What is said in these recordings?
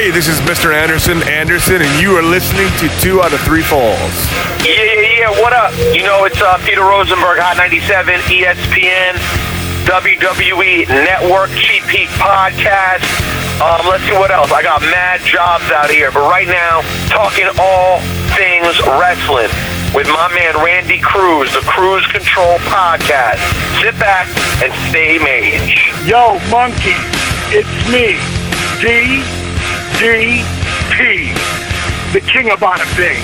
Hey, this is Mr. Anderson Anderson, and you are listening to Two Out of Three Falls. Yeah, yeah, yeah. What up? You know, it's uh, Peter Rosenberg, Hot 97, ESPN, WWE Network, Cheap Heat Podcast. Um, let's see what else. I got mad jobs out here, but right now, talking all things wrestling with my man Randy Cruz, the Cruise Control Podcast. Sit back and stay mage. Yo, monkey, it's me, D D P, the king of bada bing,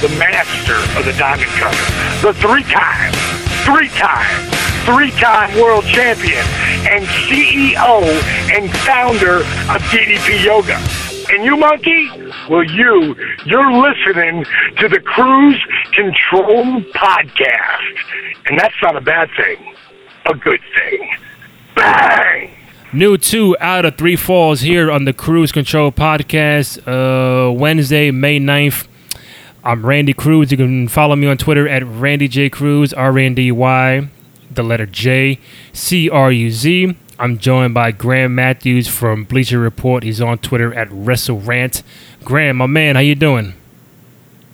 the master of the diamond cutter, the three-time, three-time, three-time world champion, and CEO and founder of DDP Yoga. And you, monkey? Well, you, you're listening to the Cruise Control Podcast. And that's not a bad thing, a good thing. Bang! New two out of three falls here on the Cruise Control Podcast, uh, Wednesday, May 9th. I'm Randy Cruz. You can follow me on Twitter at Randy J Cruz, R N D Y, the letter J, C R U Z. I'm joined by Graham Matthews from Bleacher Report. He's on Twitter at WrestleRant. Graham, my man, how you doing?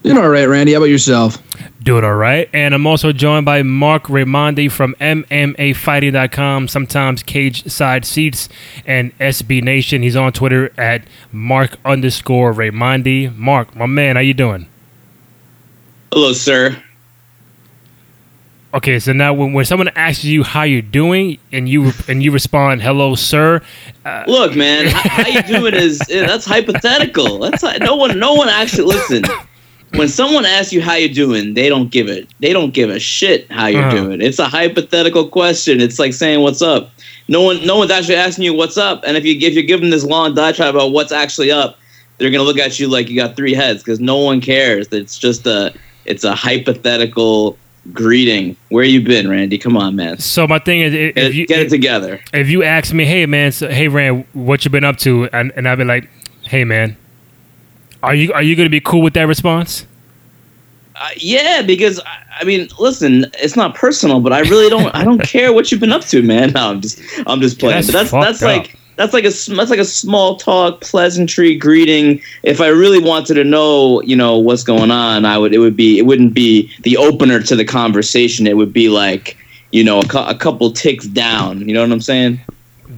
Doing all right, Randy. How about yourself? Doing all right. And I'm also joined by Mark Raimondi from MMAfighting.com, sometimes Cage Side Seats, and SB Nation. He's on Twitter at Mark underscore Raimondi. Mark, my man, how you doing? Hello, sir. Okay, so now when, when someone asks you how you're doing and you and you respond, "Hello, sir," uh, look, man, how, how, you doing is that's hypothetical. That's no one, no one actually listen. When someone asks you how you're doing, they don't give it. They don't give a shit how you're uh-huh. doing. It's a hypothetical question. It's like saying "What's up." No one, no one's actually asking you what's up. And if you if you're giving this long diatribe about what's actually up, they're gonna look at you like you got three heads because no one cares. It's just a it's a hypothetical greeting. Where you been, Randy? Come on, man. So my thing is, if get, you get it together. If you ask me, hey man, so, hey Rand, what you been up to? And, and I'd be like, hey man, are you are you gonna be cool with that response? Uh, yeah, because I mean, listen, it's not personal, but I really don't. I don't care what you've been up to, man. No, I'm just, I'm just playing. Yeah, that's but that's that's up. like that's like a that's like a small talk pleasantry greeting if i really wanted to know you know what's going on i would it would be it wouldn't be the opener to the conversation it would be like you know a, cu- a couple ticks down you know what i'm saying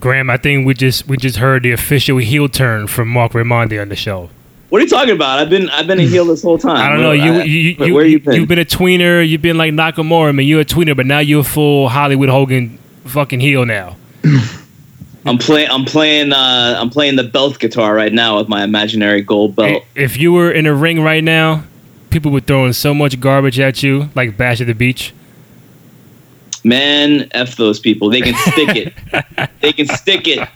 graham i think we just we just heard the official heel turn from mark raimondi on the show what are you talking about? I've been I've been a heel this whole time. I don't know. You you, you, where you been? You've been a tweener. You've been like Nakamura. I mean, you're a tweener, but now you're a full Hollywood Hogan fucking heel now. I'm playing. I'm playing. Uh, I'm playing the belt guitar right now with my imaginary gold belt. If you were in a ring right now, people were throwing so much garbage at you, like Bash at the Beach. Man, f those people. They can stick it. they can stick it.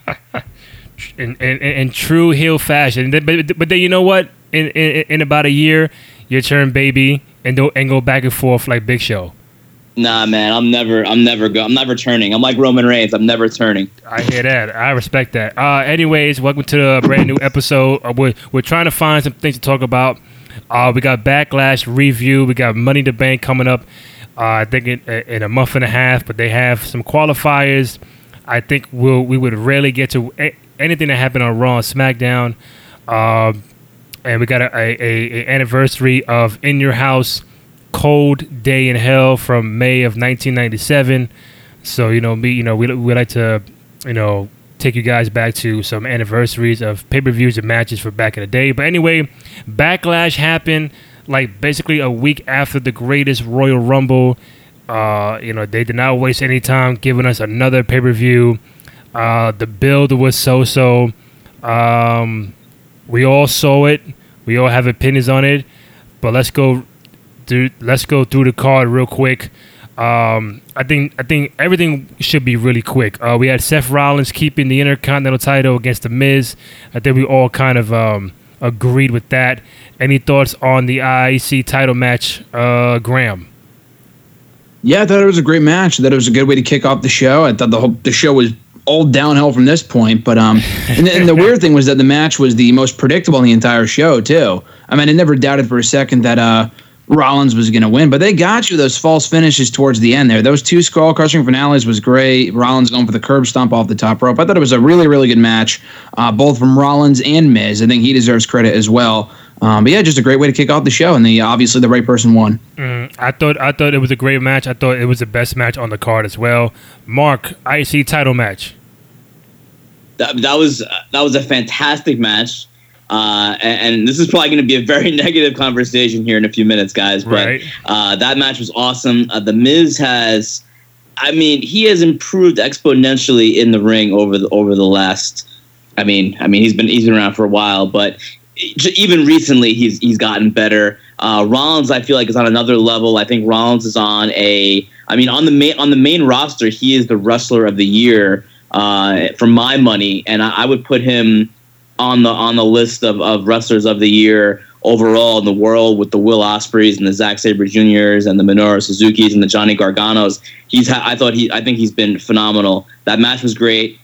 In, in, in true heel fashion, but but then you know what? In, in in about a year, you turn baby and do and go back and forth like Big Show. Nah, man, I'm never, I'm never go, I'm never turning. I'm like Roman Reigns. I'm never turning. I hear that. I respect that. Uh, anyways, welcome to a brand new episode. Uh, we're we're trying to find some things to talk about. Uh, we got backlash review. We got Money to Bank coming up. Uh, I think in, in a month and a half, but they have some qualifiers. I think we'll we would rarely get to anything that happened on Raw SmackDown. Um, and we got a, a, a anniversary of In Your House Cold Day in Hell from May of 1997. So you know, me, you know, we we like to, you know, take you guys back to some anniversaries of pay per views and matches for back in the day. But anyway, Backlash happened like basically a week after the greatest Royal Rumble. Uh, you know, they did not waste any time giving us another pay per view. Uh, the build was so so. Um, we all saw it. We all have opinions on it. But let's go through. Let's go through the card real quick. Um, I think I think everything should be really quick. Uh, we had Seth Rollins keeping the Intercontinental title against The Miz. I think we all kind of um, agreed with that. Any thoughts on the IC title match, uh, Graham? Yeah, I thought it was a great match. Thought it was a good way to kick off the show. I thought the whole the show was all downhill from this point. But um, and, and the weird thing was that the match was the most predictable in the entire show too. I mean, I never doubted for a second that uh Rollins was going to win, but they got you those false finishes towards the end there. Those two skull crushing finales was great. Rollins going for the curb stomp off the top rope. I thought it was a really, really good match, uh, both from Rollins and Miz. I think he deserves credit as well. Um, but yeah, just a great way to kick off the show, and the obviously the right person won. Mm, I thought I thought it was a great match. I thought it was the best match on the card as well. Mark, IC title match. That, that was that was a fantastic match. Uh, and, and, this is probably going to be a very negative conversation here in a few minutes, guys. But right. uh, that match was awesome. Uh, the Miz has, I mean, he has improved exponentially in the ring over the over the last. I mean, I mean, he's been he's been around for a while, but even recently, he's he's gotten better. Uh, Rollins, I feel like, is on another level. I think Rollins is on a. I mean, on the main on the main roster, he is the wrestler of the year uh, for my money, and I, I would put him on the on the list of, of wrestlers of the year overall in the world with the Will Ospreays and the Zack Sabre Juniors and the Minoru Suzuki's and the Johnny Garganos. He's I thought he I think he's been phenomenal. That match was great.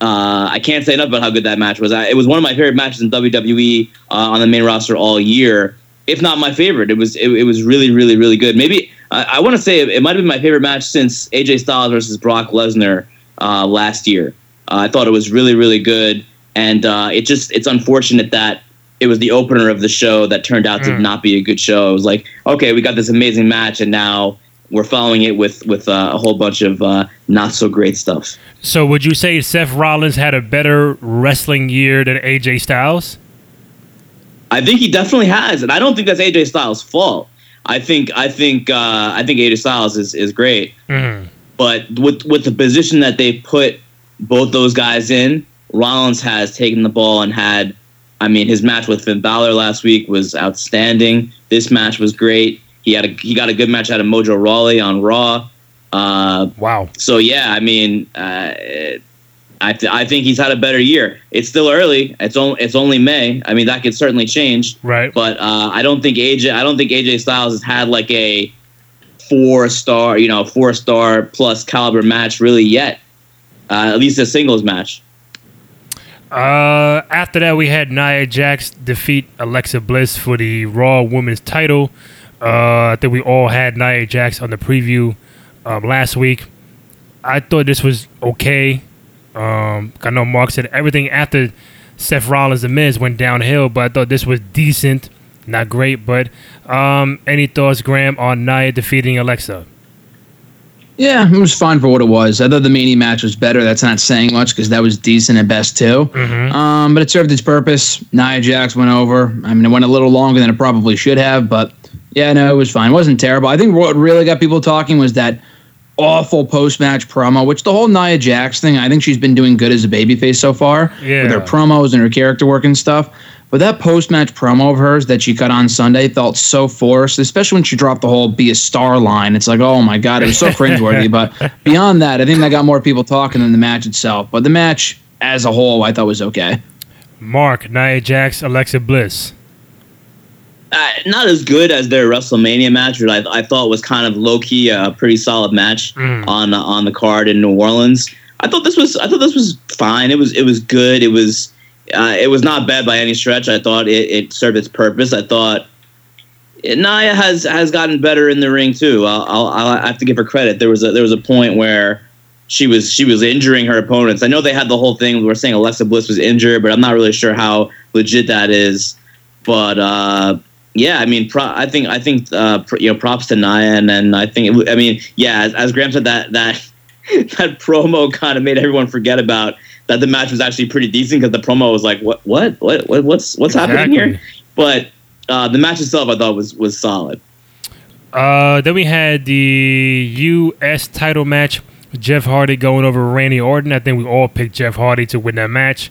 Uh, I can't say enough about how good that match was. I, it was one of my favorite matches in WWE uh, on the main roster all year, if not my favorite. It was it, it was really really really good. Maybe I, I want to say it, it might have been my favorite match since AJ Styles versus Brock Lesnar uh, last year. Uh, I thought it was really really good and uh, it just it's unfortunate that it was the opener of the show that turned out to mm. not be a good show. It was like, okay, we got this amazing match, and now we're following it with with uh, a whole bunch of uh, not so great stuff. So, would you say Seth Rollins had a better wrestling year than AJ Styles? I think he definitely has, and I don't think that's AJ Styles' fault. I think I think uh, I think AJ Styles is is great, mm. But with with the position that they put both those guys in, Rollins has taken the ball and had, I mean, his match with Finn Balor last week was outstanding. This match was great. He had a, he got a good match out of Mojo Rawley on Raw. Uh, wow. So yeah, I mean, uh, I th- I think he's had a better year. It's still early. It's only it's only May. I mean, that could certainly change. Right. But uh, I don't think AJ I don't think AJ Styles has had like a four star you know four star plus caliber match really yet. Uh, at least a singles match. Uh, after that, we had Nia Jax defeat Alexa Bliss for the Raw Women's title. Uh, I think we all had Nia Jax on the preview um, last week. I thought this was okay. Um, I know Mark said everything after Seth Rollins and Miz went downhill, but I thought this was decent, not great. But um, any thoughts, Graham, on Nia defeating Alexa? Yeah, it was fine for what it was. I thought the Mania match was better. That's not saying much because that was decent at best too. Mm-hmm. Um, but it served its purpose. Nia Jax went over. I mean, it went a little longer than it probably should have, but yeah, no, it was fine. It wasn't terrible. I think what really got people talking was that awful post match promo, which the whole Nia Jax thing, I think she's been doing good as a babyface so far yeah. with her promos and her character work and stuff. But that post match promo of hers that she cut on Sunday felt so forced, especially when she dropped the whole be a star line. It's like, oh my God, it was so cringeworthy. but beyond that, I think that got more people talking than the match itself. But the match as a whole, I thought was okay. Mark, Nia Jax, Alexa Bliss. Uh, not as good as their WrestleMania match, which I, I thought was kind of low key a pretty solid match mm. on uh, on the card in New Orleans. I thought this was I thought this was fine. It was it was good. It was uh, it was not bad by any stretch. I thought it, it served its purpose. I thought Nia has has gotten better in the ring too. I'll, I'll, I'll, have to give her credit. There was a there was a point where she was she was injuring her opponents. I know they had the whole thing. We are saying Alexa Bliss was injured, but I'm not really sure how legit that is. But uh, yeah, I mean, pro- I think I think uh, pr- you know props to Nia, and, and I think it, I mean, yeah, as, as Graham said, that that that promo kind of made everyone forget about that the match was actually pretty decent because the promo was like, what, what, what, what what's what's exactly. happening here? But uh, the match itself, I thought was was solid. Uh, then we had the U.S. title match. Jeff Hardy going over Randy Orton. I think we all picked Jeff Hardy to win that match.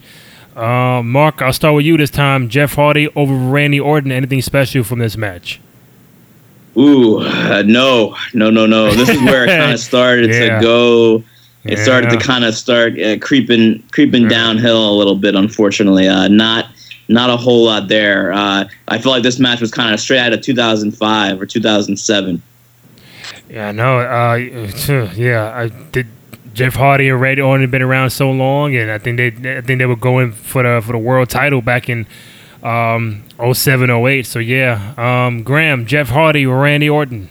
Uh, Mark, I'll start with you this time. Jeff Hardy over Randy Orton. Anything special from this match? Ooh, uh, no, no, no, no. This is where it kind of started yeah. to go it yeah. started to kind of start uh, creeping creeping yeah. downhill a little bit. Unfortunately, uh, not not a whole lot there. Uh, I feel like this match was kind of straight out of 2005 or 2007. Yeah, no, uh, yeah, I did. Jeff Hardy and Randy Orton had been around so long, and I think they, I think they were going for the for the world title back in um, 07, 08. So yeah, um, Graham, Jeff Hardy, Randy Orton.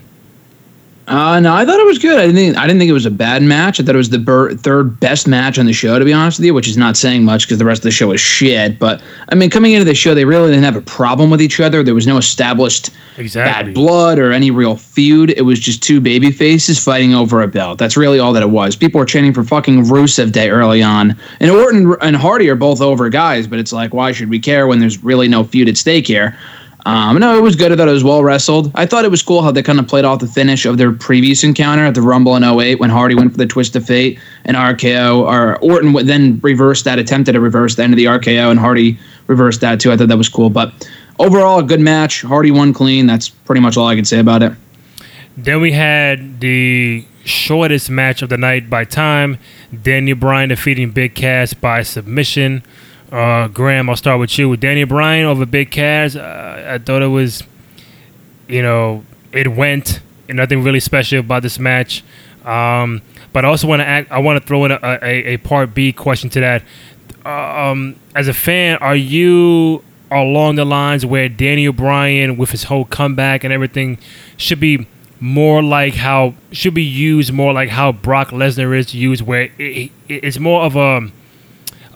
Uh, no, I thought it was good. I didn't. Think, I didn't think it was a bad match. I thought it was the ber- third best match on the show, to be honest with you, which is not saying much because the rest of the show is shit. But I mean, coming into the show, they really didn't have a problem with each other. There was no established Exactly. bad blood or any real feud. It was just two baby faces fighting over a belt. That's really all that it was. People were chanting for fucking Rusev Day early on, and Orton and Hardy are both over guys. But it's like, why should we care when there's really no feud at stake here? Um, no, it was good. I thought it was well wrestled. I thought it was cool how they kind of played off the finish of their previous encounter at the Rumble in 08 when Hardy went for the twist of fate and RKO, or Orton then reversed that, attempted to reverse the end of the RKO, and Hardy reversed that too. I thought that was cool. But overall, a good match. Hardy won clean. That's pretty much all I can say about it. Then we had the shortest match of the night by time. Daniel Bryan defeating Big Cass by submission. Uh, Graham, I'll start with you. Daniel Bryan over Big Cass, uh, I thought it was, you know, it went. And nothing really special about this match. Um, but I also want to act. I want to throw in a, a, a part B question to that. Um, as a fan, are you along the lines where Daniel Bryan, with his whole comeback and everything, should be more like how should be used more like how Brock Lesnar is used, where it, it, it's more of a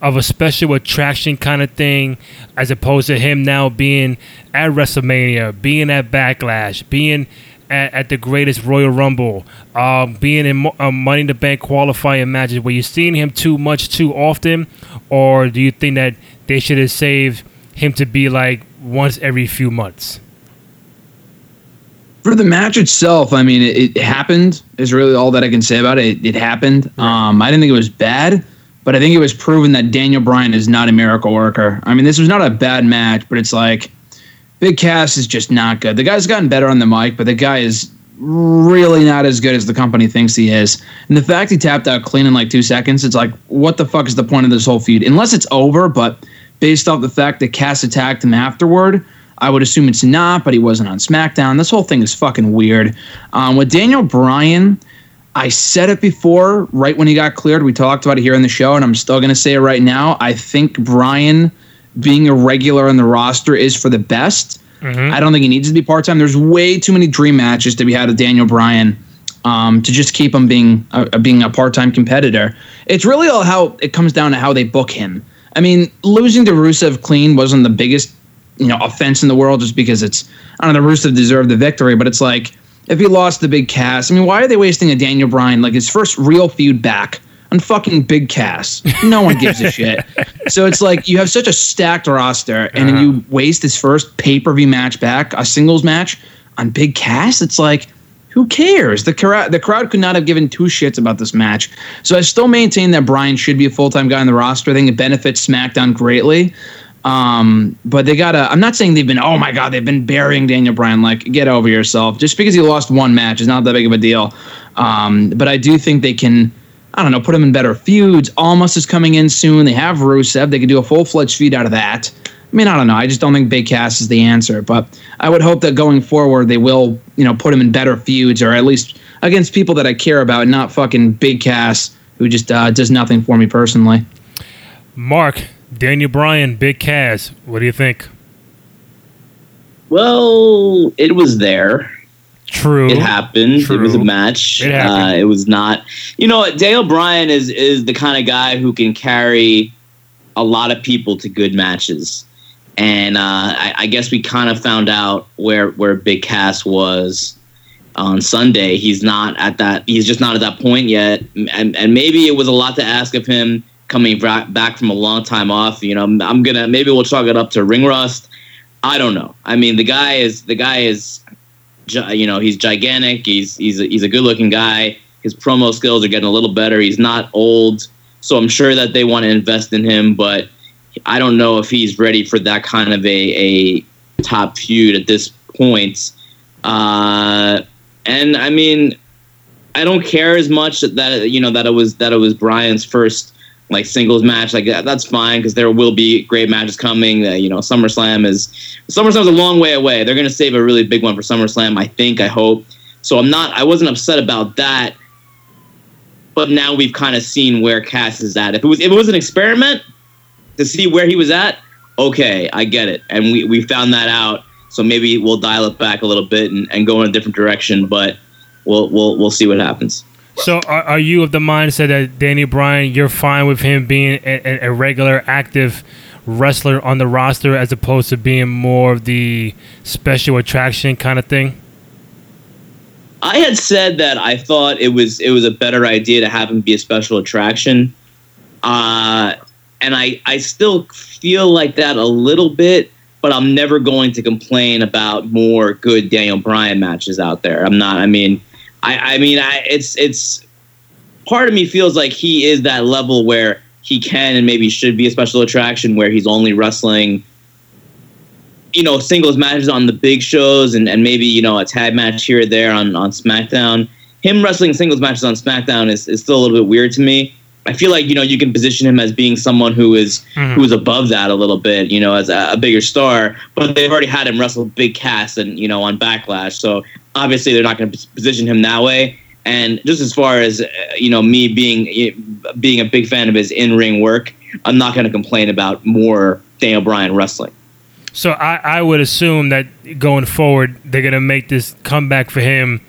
of a special attraction kind of thing, as opposed to him now being at WrestleMania, being at Backlash, being at, at the greatest Royal Rumble, um, being in mo- uh, Money in the Bank qualifying matches. Were you seeing him too much too often, or do you think that they should have saved him to be like once every few months? For the match itself, I mean, it, it happened. Is really all that I can say about it. It, it happened. Um, I didn't think it was bad, but I think it was proven that Daniel Bryan is not a miracle worker. I mean, this was not a bad match, but it's like Big Cass is just not good. The guy's gotten better on the mic, but the guy is really not as good as the company thinks he is. And the fact he tapped out clean in like two seconds, it's like, what the fuck is the point of this whole feud? Unless it's over, but based off the fact that Cass attacked him afterward, I would assume it's not, but he wasn't on SmackDown. This whole thing is fucking weird. Um, with Daniel Bryan, I said it before, right when he got cleared. We talked about it here on the show, and I'm still going to say it right now. I think Bryan being a regular on the roster is for the best. I don't think he needs to be part time. There's way too many dream matches to be had with Daniel Bryan um, to just keep him being a, being a part time competitor. It's really all how it comes down to how they book him. I mean, losing to Rusev clean wasn't the biggest you know offense in the world just because it's I don't know Rusev deserved the victory, but it's like if he lost the big Cass, I mean, why are they wasting a Daniel Bryan like his first real feud back on fucking big Cass? No one gives a shit. So it's like you have such a stacked roster, and then you waste his first pay per view match back, a singles match on big Cass. It's like. Who cares? The crowd, the crowd could not have given two shits about this match. So I still maintain that Bryan should be a full time guy on the roster. I think it benefits SmackDown greatly. Um, but they gotta. I'm not saying they've been. Oh my god, they've been burying Daniel Bryan. Like, get over yourself. Just because he lost one match is not that big of a deal. Um, but I do think they can. I don't know. Put him in better feuds. Almas is coming in soon. They have Rusev. They could do a full fledged feud out of that. I mean, I don't know. I just don't think Big Cass is the answer. But I would hope that going forward, they will, you know, put him in better feuds or at least against people that I care about, not fucking Big Cass who just uh, does nothing for me personally. Mark, Daniel Bryan, Big Cass. What do you think? Well, it was there. True. It happened. True. It was a match. It happened. Uh, it was not. You know, Dale Bryan is is the kind of guy who can carry a lot of people to good matches, and uh, I, I guess we kind of found out where where Big Cass was on Sunday. He's not at that. He's just not at that point yet, and and maybe it was a lot to ask of him coming back from a long time off. You know, I'm gonna maybe we'll chalk it up to ring rust. I don't know. I mean, the guy is the guy is you know he's gigantic. He's he's a, he's a good looking guy. His promo skills are getting a little better. He's not old, so I'm sure that they want to invest in him. But I don't know if he's ready for that kind of a a top feud at this point. Uh, and I mean, I don't care as much that you know that it was that it was Bryan's first like singles match. Like that, that's fine because there will be great matches coming. Uh, you know, SummerSlam is SummerSlam is a long way away. They're gonna save a really big one for SummerSlam. I think. I hope. So I'm not. I wasn't upset about that. But now we've kind of seen where Cass is at. If it was if it was an experiment to see where he was at, okay, I get it, and we we found that out. So maybe we'll dial it back a little bit and, and go in a different direction, but we'll we'll we'll see what happens. So, are, are you of the mindset that Danny Bryan, you're fine with him being a, a, regular, active wrestler on the roster as opposed to being more of the special attraction kind of thing? I had said that I thought it was it was a better idea to have him be a special attraction, uh, and I I still feel like that a little bit. But I'm never going to complain about more good Daniel Bryan matches out there. I'm not. I mean, I, I mean, I, it's it's part of me feels like he is that level where he can and maybe should be a special attraction where he's only wrestling you know singles matches on the big shows and, and maybe you know a tag match here or there on, on SmackDown. Him wrestling singles matches on SmackDown is, is still a little bit weird to me. I feel like you know you can position him as being someone who is, mm-hmm. who is above that a little bit, you know, as a, a, bigger star. But they've already had him wrestle big Cass and you know on Backlash, so obviously they're not going to position him that way. And just as far as uh, you know, me being being a big fan of his in ring work, I'm not going to complain about more Daniel Bryan wrestling. So I, I would assume that going forward, they're going to make this comeback for him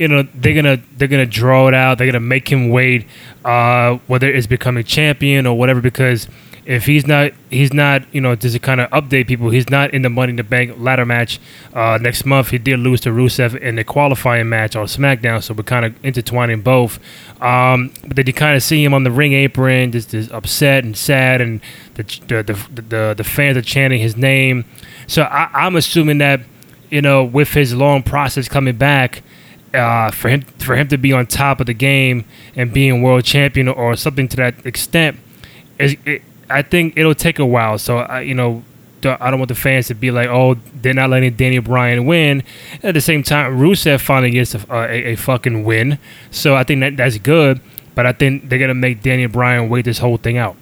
you know they're gonna they're gonna draw it out. They're gonna make him wait, uh, whether it's becoming champion or whatever. Because if he's not he's not you know just to kind of update people, he's not in the Money in the Bank ladder match uh, next month. He did lose to Rusev in the qualifying match on SmackDown, so we're kind of intertwining both. Um, but then you kind of see him on the ring apron, just, just upset and sad, and the the, the the the fans are chanting his name. So I, I'm assuming that you know with his long process coming back uh, for him for him to be on top of the game and being world champion or something to that extent, is it, I think it'll take a while. So I, you know, I don't want the fans to be like, oh, they're not letting Danny Bryan win. At the same time, Rusev finally gets a, a, a fucking win, so I think that that's good. But I think they're gonna make Danny Bryan wait this whole thing out.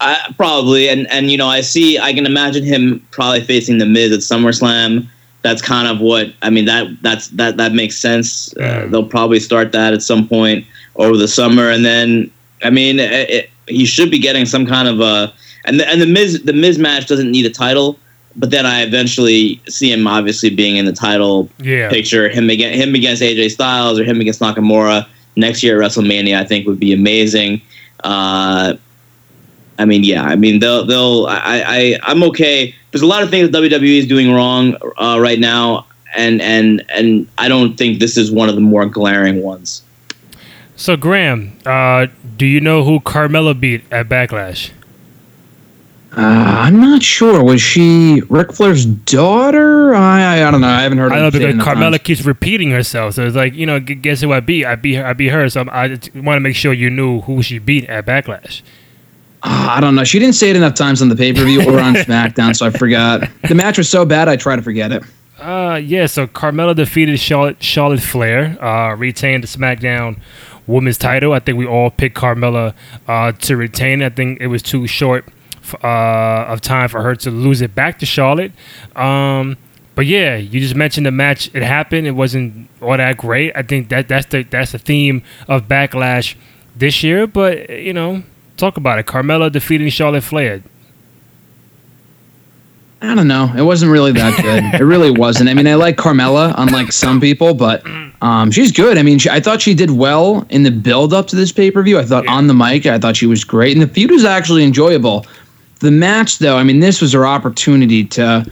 I, probably, and and you know, I see, I can imagine him probably facing the Miz at SummerSlam that's kind of what I mean. That that's that that makes sense. Uh, they'll probably start that at some point over the summer, and then I mean, it, it, he should be getting some kind of a and the, and the Miz the Miz match doesn't need a title, but then I eventually see him obviously being in the title yeah. picture. Him against him against AJ Styles or him against Nakamura next year at WrestleMania, I think would be amazing. Uh, I mean, yeah, I mean they'll they'll I I I'm okay there's a lot of things that WWE is doing wrong uh, right now, and and and I don't think this is one of the more glaring ones. So Graham, uh, do you know who Carmella beat at Backlash? Uh, I'm not sure. Was she Ric Flair's daughter? I, I, I don't know. I haven't heard. I don't know because Carmella times. keeps repeating herself. So it's like you know, guess who I beat? I beat her. I beat her. So I want to make sure you knew who she beat at Backlash. Uh, I don't know. She didn't say it enough times on the pay per view or on SmackDown, so I forgot. The match was so bad, I try to forget it. Uh, yeah. So Carmella defeated Charlotte, Charlotte Flair, uh, retained the SmackDown Women's title. I think we all picked Carmella uh, to retain. I think it was too short uh, of time for her to lose it back to Charlotte. Um, but yeah, you just mentioned the match. It happened. It wasn't all that great. I think that that's the that's the theme of Backlash this year. But you know, Talk about it. Carmella defeating Charlotte Flair. I don't know. It wasn't really that good. it really wasn't. I mean, I like Carmella, unlike some people, but um, she's good. I mean, she, I thought she did well in the build up to this pay per view. I thought yeah. on the mic, I thought she was great, and the feud was actually enjoyable. The match, though, I mean, this was her opportunity to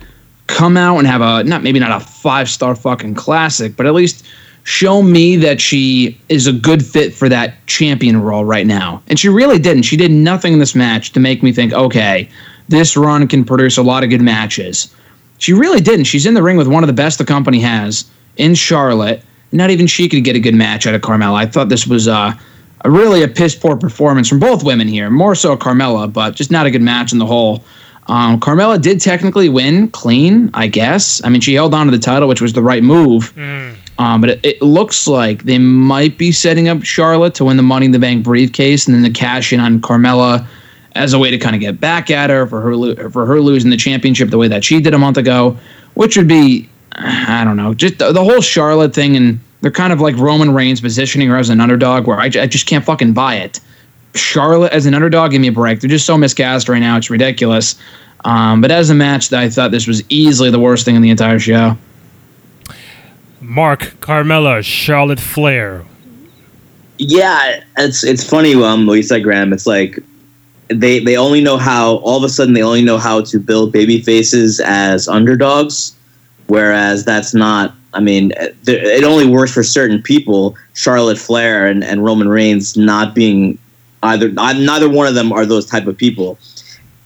come out and have a not maybe not a five star fucking classic, but at least show me that she is a good fit for that champion role right now. And she really didn't. She did nothing in this match to make me think, okay, this run can produce a lot of good matches. She really didn't. She's in the ring with one of the best the company has in Charlotte. Not even she could get a good match out of Carmella. I thought this was uh, a really a piss poor performance from both women here. More so Carmella, but just not a good match in the whole. Um, Carmella did technically win clean, I guess. I mean, she held on to the title, which was the right move. Mm. Um, but it, it, looks like they might be setting up Charlotte to win the Money in the Bank briefcase and then the cash in on Carmella as a way to kind of get back at her for her for her losing the championship the way that she did a month ago, which would be I don't know, just the, the whole Charlotte thing and they're kind of like Roman Reigns positioning her as an underdog where I, I just can't fucking buy it. Charlotte as an underdog, give me a break. They're just so miscast right now. It's ridiculous. Um, but as a match, I thought this was easily the worst thing in the entire show. Mark Carmella, Charlotte Flair. Yeah, it's it's funny. Um, what you said, Graham. It's like they they only know how. All of a sudden, they only know how to build baby faces as underdogs, whereas that's not. I mean, it only works for certain people. Charlotte Flair and, and Roman Reigns not being either. Neither one of them are those type of people.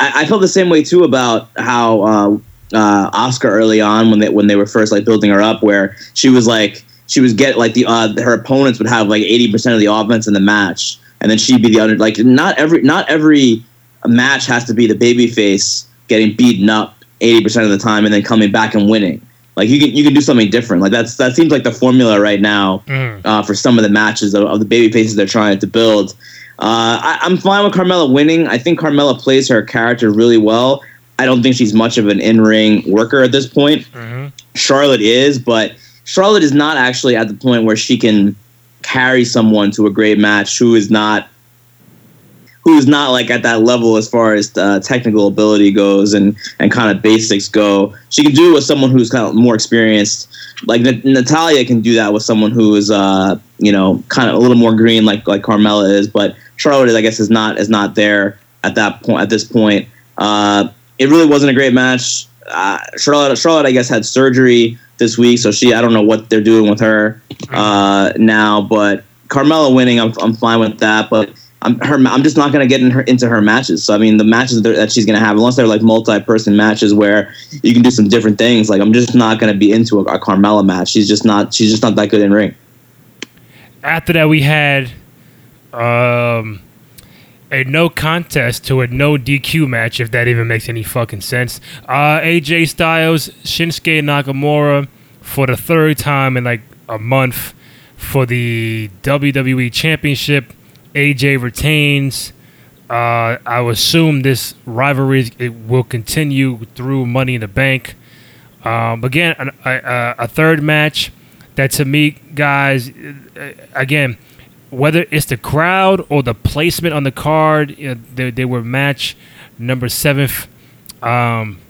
I, I felt the same way too about how uh, uh, Asuka early on when they when they were first like building her up, where she was like she was get like the uh, her opponents would have like eighty percent of the offense in the match, and then she'd be the under. Like not every not every match has to be the baby face getting beaten up eighty percent of the time and then coming back and winning. Like you can you can do something different. Like that's that seems like the formula right now mm. uh, for some of the matches of, of the baby faces they're trying to build. Uh, I, am fine with Carmella winning. I think Carmella plays her character really well. I don't think she's much of an in-ring worker at this point. Mm-hmm. Charlotte is, but Charlotte is not actually at the point where she can carry someone to a great match who is not who's not like at that level as far as uh, technical ability goes and and kind of basics go. She can do it with someone who's kind of more experienced. Like N- Natalya can do that with someone who is uh, you know kind of a little more green like like Carmella is, but Charlotte I guess is not is not there at that point at this point. Uh, it really wasn't a great match. Uh, Charlotte Charlotte I guess had surgery this week, so she I don't know what they're doing with her uh, now, but Carmella winning, I'm I'm fine with that, but. I'm her. I'm just not to get in her, into her matches. So I mean, the matches that, that she's to have, unless they're like multi-person matches where you can do some different things, like I'm just not to be into a, a Carmella match. She's just not. She's just not that good in ring. After that, we had um, a no contest to a no DQ match, if that even makes any fucking sense. Uh, AJ Styles, Shinsuke Nakamura for the third time in like a month for the WWE Championship. AJ retains. Uh, I assume this rivalry it will continue through Money in the Bank. Um, again, a, a, a, third match that to me, guys, uh, again, whether it's the crowd or the placement on the card, you know, they, they were match number seventh um,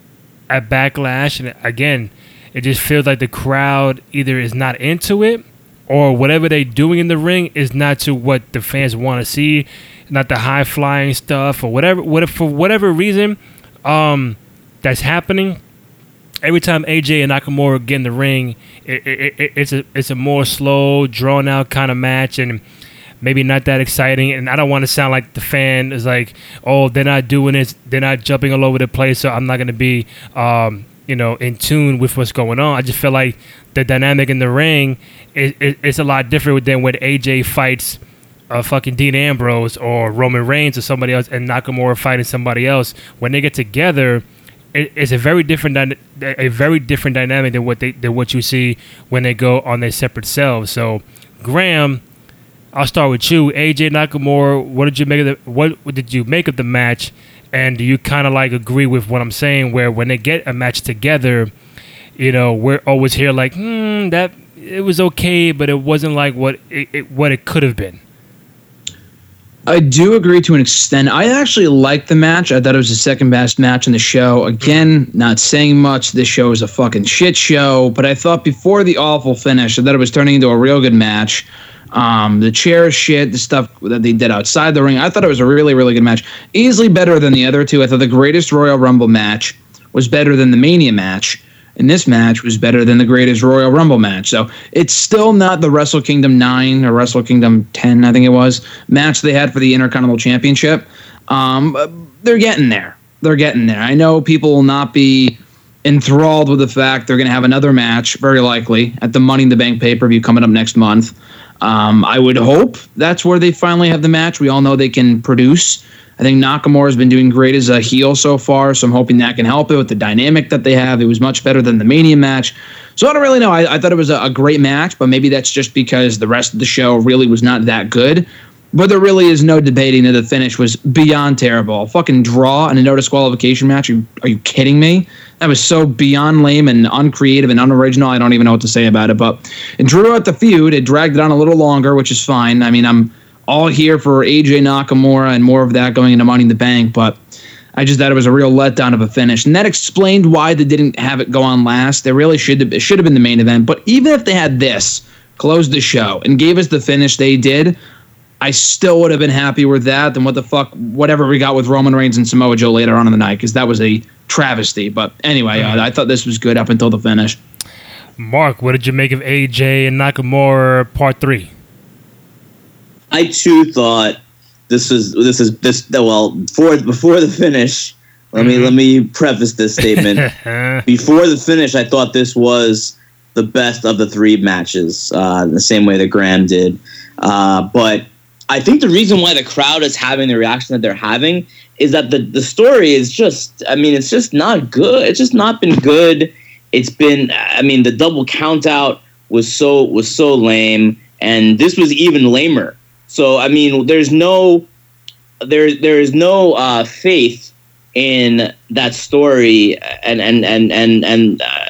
at Backlash, and again, it just feels like the crowd either is not into it or whatever they're doing in the ring is not to what the fans want to see, not the high flying stuff or whatever. What for whatever reason um, that's happening. Every time AJ and Nakamura get in the ring, it, it, it, it's a it's a more slow, drawn out kind of match, and maybe not that exciting. And I don't want to sound like the fan is like, oh, they're not doing this, they're not jumping all over the place, so I'm not going to be, um, you know, in tune with what's going on. I just feel like the dynamic in the ring is, a lot different than when AJ fights. Uh, fucking Dean Ambrose or Roman Reigns or somebody else, and Nakamura fighting somebody else. When they get together, it's a very different a very different dynamic than what they than what you see when they go on their separate selves. So, Graham, I'll start with you, AJ Nakamura. What did you make of the what, did you make of the match? And do you kind of like agree with what I'm saying? Where when they get a match together, you know, we're always here like, hmm, that it was okay, but it wasn't like what it, it what it could have been. I do agree to an extent. I actually liked the match. I thought it was the second best match in the show. Again, not saying much. This show is a fucking shit show, but I thought before the awful finish, I thought it was turning into a real good match. Um, the chair shit, the stuff that they did outside the ring. I thought it was a really, really good match. Easily better than the other two. I thought the greatest Royal Rumble match was better than the Mania match. And this match was better than the greatest Royal Rumble match. So it's still not the Wrestle Kingdom 9 or Wrestle Kingdom 10, I think it was, match they had for the Intercontinental Championship. Um, they're getting there. They're getting there. I know people will not be enthralled with the fact they're going to have another match, very likely, at the Money in the Bank pay per view coming up next month. Um, I would hope that's where they finally have the match. We all know they can produce. I think Nakamura has been doing great as a heel so far, so I'm hoping that can help it with the dynamic that they have. It was much better than the Mania match. So I don't really know. I, I thought it was a, a great match, but maybe that's just because the rest of the show really was not that good. But there really is no debating that the finish was beyond terrible. A fucking draw and a no disqualification match. Are you, are you kidding me? That was so beyond lame and uncreative and unoriginal. I don't even know what to say about it. But it drew out the feud. It dragged it on a little longer, which is fine. I mean, I'm all here for AJ Nakamura and more of that going into Money in the Bank, but I just thought it was a real letdown of a finish, and that explained why they didn't have it go on last. They really should have. It should have been the main event. But even if they had this, closed the show, and gave us the finish they did, I still would have been happy with that than what the fuck, whatever we got with Roman Reigns and Samoa Joe later on in the night, because that was a travesty. But anyway, uh, I thought this was good up until the finish. Mark, what did you make of AJ and Nakamura Part Three? I too thought this was this is this well before before the finish. Let me let me preface this statement. before the finish, I thought this was the best of the three matches, uh, the same way that Graham did. Uh, but I think the reason why the crowd is having the reaction that they're having is that the the story is just. I mean, it's just not good. It's just not been good. It's been. I mean, the double count out was so was so lame, and this was even lamer. So I mean, there's no there there is no uh, faith in that story and and and and and uh,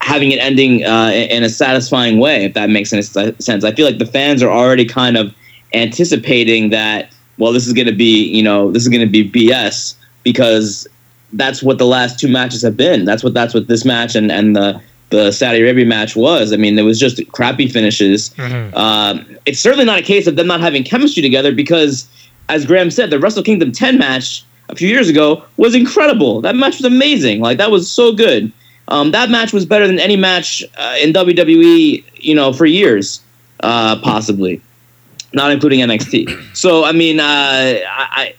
having it ending uh, in a satisfying way. If that makes any sense, I feel like the fans are already kind of anticipating that. Well, this is going to be you know this is going to be BS because that's what the last two matches have been. That's what that's what this match and and the the Saudi Arabia match was. I mean, it was just crappy finishes. Mm-hmm. Um, it's certainly not a case of them not having chemistry together because, as Graham said, the Wrestle Kingdom 10 match a few years ago was incredible. That match was amazing. Like, that was so good. Um, that match was better than any match uh, in WWE, you know, for years, uh, possibly, not including NXT. So, I mean, uh, I,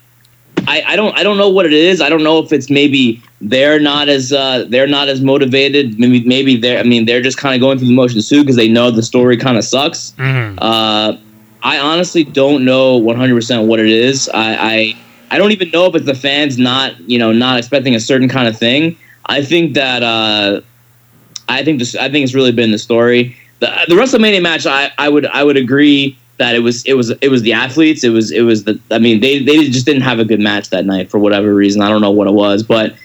I, I don't I don't know what it is. I don't know if it's maybe they're not as uh, they're not as motivated. Maybe maybe they're I mean they're just kind of going through the motions too because they know the story kind of sucks. Mm-hmm. Uh, I honestly don't know 100 percent what it is. I, I I don't even know if it's the fans not you know not expecting a certain kind of thing. I think that uh, I think this I think it's really been the story. The the WrestleMania match I, I would I would agree that it was it was it was the athletes. It was it was the I mean they they just didn't have a good match that night for whatever reason. I don't know what it was, but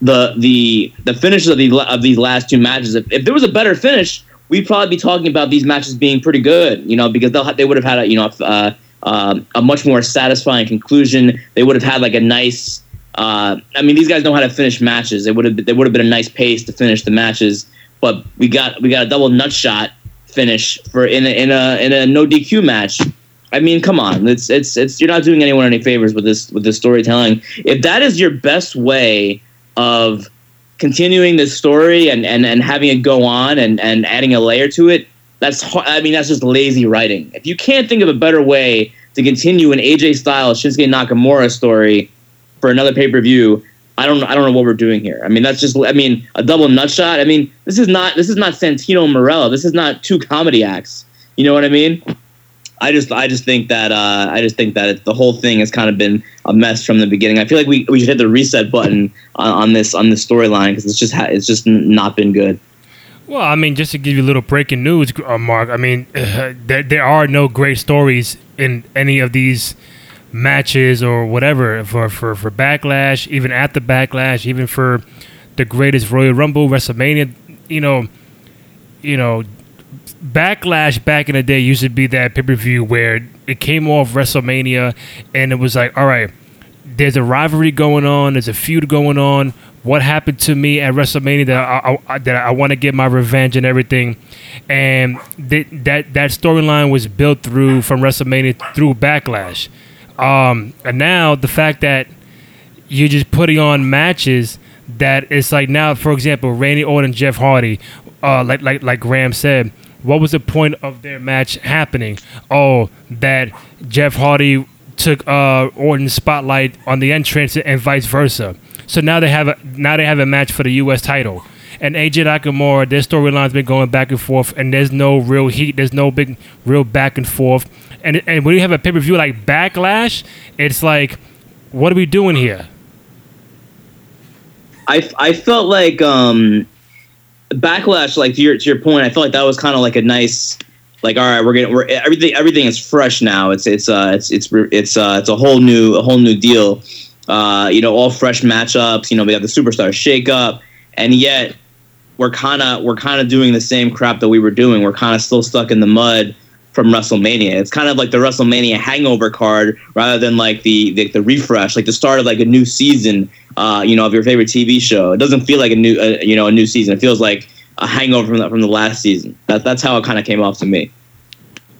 the the the finishes of the of these last two matches. If, if there was a better finish, we'd probably be talking about these matches being pretty good. You know, because they'll they would have had a you know uh, uh, a much more satisfying conclusion. They would have had like a nice. Uh, I mean, these guys know how to finish matches. It would have there would have been a nice pace to finish the matches, but we got we got a double nut shot finish for in a in a in a no DQ match. I mean, come on, it's it's it's you're not doing anyone any favors with this with this storytelling. If that is your best way of continuing the story and, and, and having it go on and, and adding a layer to it, that's I mean that's just lazy writing. If you can't think of a better way to continue an AJ Styles Shinsuke Nakamura story for another pay per view, I don't I don't know what we're doing here. I mean that's just I mean a double nut shot. I mean this is not this is not Santino Marella. This is not two comedy acts. You know what I mean? I just I just think that uh, I just think that it, the whole thing has kind of been a mess from the beginning. I feel like we, we should hit the reset button on, on this on this storyline because it's just ha- it's just not been good. Well, I mean, just to give you a little breaking news, uh, Mark. I mean, uh, there there are no great stories in any of these matches or whatever for, for, for Backlash, even at the Backlash, even for the greatest Royal Rumble, WrestleMania, you know, you know, Backlash back in the day used to be that pay per view where it came off WrestleMania and it was like, all right, there's a rivalry going on, there's a feud going on. What happened to me at WrestleMania that I, I that I want to get my revenge and everything, and th- that that storyline was built through from WrestleMania through Backlash. Um, and now the fact that you're just putting on matches that it's like now, for example, Randy Orton, Jeff Hardy, uh, like like like Graham said, what was the point of their match happening? Oh, that Jeff Hardy took uh, Orton's spotlight on the entrance and vice versa. So now they have a now they have a match for the U.S. title. And AJ Nakamura, their storyline's been going back and forth, and there's no real heat. There's no big real back and forth and and when you have a pay per view like Backlash, it's like, what are we doing here? I, I felt like um, Backlash, like to your to your point, I felt like that was kind of like a nice, like all right, we're getting we're everything everything is fresh now. It's it's uh it's it's it's uh it's a whole new a whole new deal. Uh, you know, all fresh matchups. You know, we have the superstar shakeup, and yet we're kind of we're kind of doing the same crap that we were doing. We're kind of still stuck in the mud from WrestleMania. It's kind of like the WrestleMania hangover card rather than like the the, the refresh, like the start of like a new season. Uh, you know, of your favorite TV show. It doesn't feel like a new, uh, you know, a new season. It feels like a hangover from the, from the last season. That, that's how it kind of came off to me.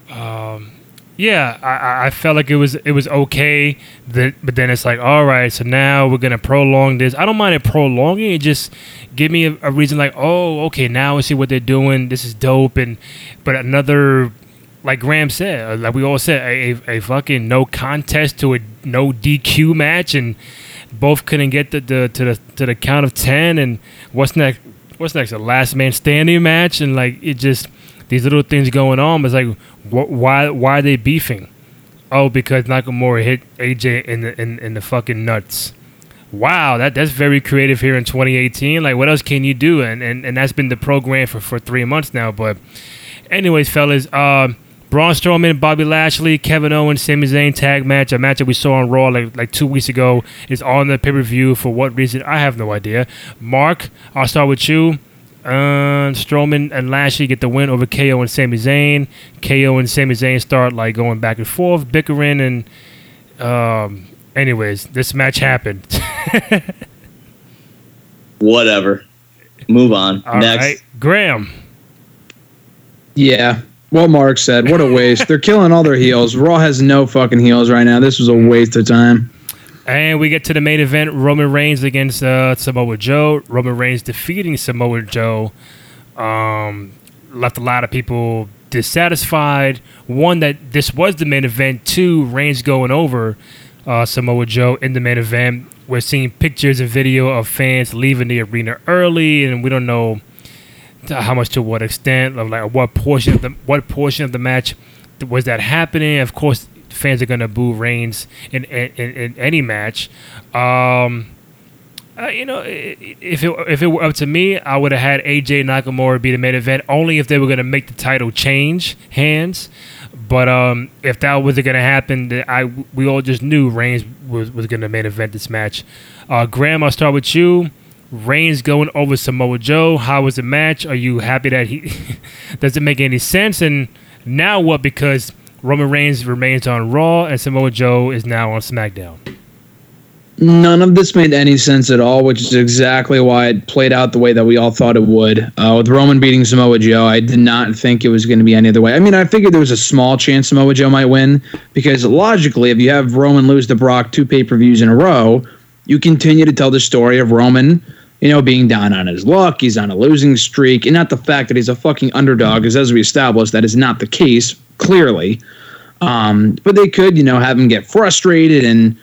Um, yeah, I, I felt like it was it was okay, that, but then it's like, all right, so now we're gonna prolong this. I don't mind it prolonging it. Just give me a, a reason, like, oh, okay, now I see what they're doing. This is dope, and but another, like Graham said, uh, like we all said, a, a fucking no contest to a no DQ match, and both couldn't get the, the to the to the count of ten. And what's next? What's next? A last man standing match, and like it just these little things going on. But it's like, wh- why why are they beefing? Oh, because Nakamura hit AJ in the in, in the fucking nuts. Wow, that that's very creative here in 2018. Like, what else can you do? And and, and that's been the program for, for three months now. But, anyways, fellas, uh, Braun Strowman, Bobby Lashley, Kevin Owens, Sami Zayn tag match, a match that we saw on Raw like like two weeks ago, is on the pay per view. For what reason? I have no idea. Mark, I'll start with you. Uh, Strowman and Lashley get the win over KO and Sami Zayn. KO and Sami Zayn start like going back and forth, bickering, and um, anyways, this match happened. Whatever. Move on. All Next. right, Graham. Yeah. What Mark said. What a waste. They're killing all their heels. Raw has no fucking heels right now. This was a waste of time. And we get to the main event: Roman Reigns against uh, Samoa Joe. Roman Reigns defeating Samoa Joe. Um, left a lot of people dissatisfied. One that this was the main event. Two, Reigns going over uh, Samoa Joe in the main event. We're seeing pictures and video of fans leaving the arena early, and we don't know how much to what extent of like what portion of the what portion of the match was that happening. Of course, fans are gonna boo Reigns in in, in, any match. Um, uh, you know, if it if it were up to me, I would have had AJ Nakamura be the main event only if they were gonna make the title change hands. But um, if that wasn't gonna happen, I we all just knew Reigns was, was gonna main event this match. Uh, Graham, I'll start with you. Reigns going over Samoa Joe. How was the match? Are you happy that he does it make any sense? And now what? Because Roman Reigns remains on Raw and Samoa Joe is now on SmackDown. None of this made any sense at all, which is exactly why it played out the way that we all thought it would. Uh, with Roman beating Samoa Joe, I did not think it was going to be any other way. I mean, I figured there was a small chance Samoa Joe might win because logically, if you have Roman lose to Brock two pay per views in a row, you continue to tell the story of Roman, you know, being down on his luck. He's on a losing streak, and not the fact that he's a fucking underdog, because as we established, that is not the case, clearly. Um, but they could, you know, have him get frustrated and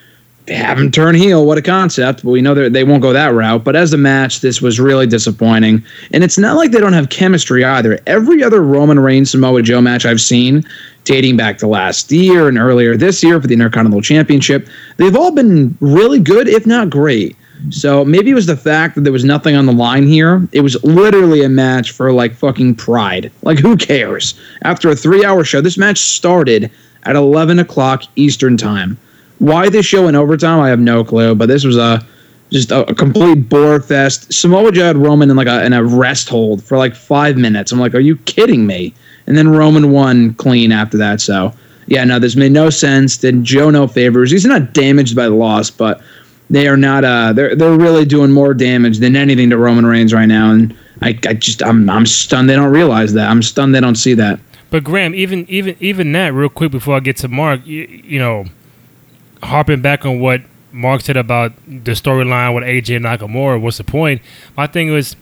have him turn heel. What a concept. But we know that they won't go that route. But as a match, this was really disappointing. And it's not like they don't have chemistry either. Every other Roman Reigns Samoa Joe match I've seen, dating back to last year and earlier this year for the Intercontinental Championship, they've all been really good, if not great. So maybe it was the fact that there was nothing on the line here. It was literally a match for like fucking pride. Like, who cares? After a three hour show, this match started at 11 o'clock Eastern Time. Why this show in overtime, I have no clue. But this was a just a, a complete bore fest. Samoa Joe had Roman in like a in a rest hold for like five minutes. I'm like, are you kidding me? And then Roman won clean after that. So yeah, no, this made no sense. Did Joe no favors. He's not damaged by the loss, but they are not. Uh, they're they're really doing more damage than anything to Roman Reigns right now. And I, I just I'm I'm stunned they don't realize that. I'm stunned they don't see that. But Graham, even even even that, real quick before I get to Mark, you, you know, harping back on what Mark said about the storyline with AJ Nakamura, what's the point? My thing was,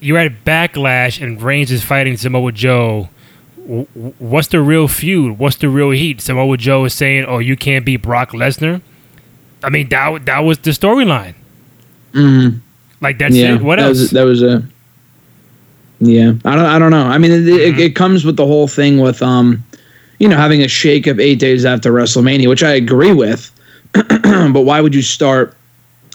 you're at Backlash and Reigns is fighting Samoa Joe. What's the real feud? What's the real heat? Samoa Joe is saying, "Oh, you can't beat Brock Lesnar." I mean, that that was the storyline. Mm-hmm. Like that's yeah, it. What that else? Was, that was a. Yeah, I don't. I don't know. I mean, it, it, it comes with the whole thing with um, you know, having a shakeup eight days after WrestleMania, which I agree with. but why would you start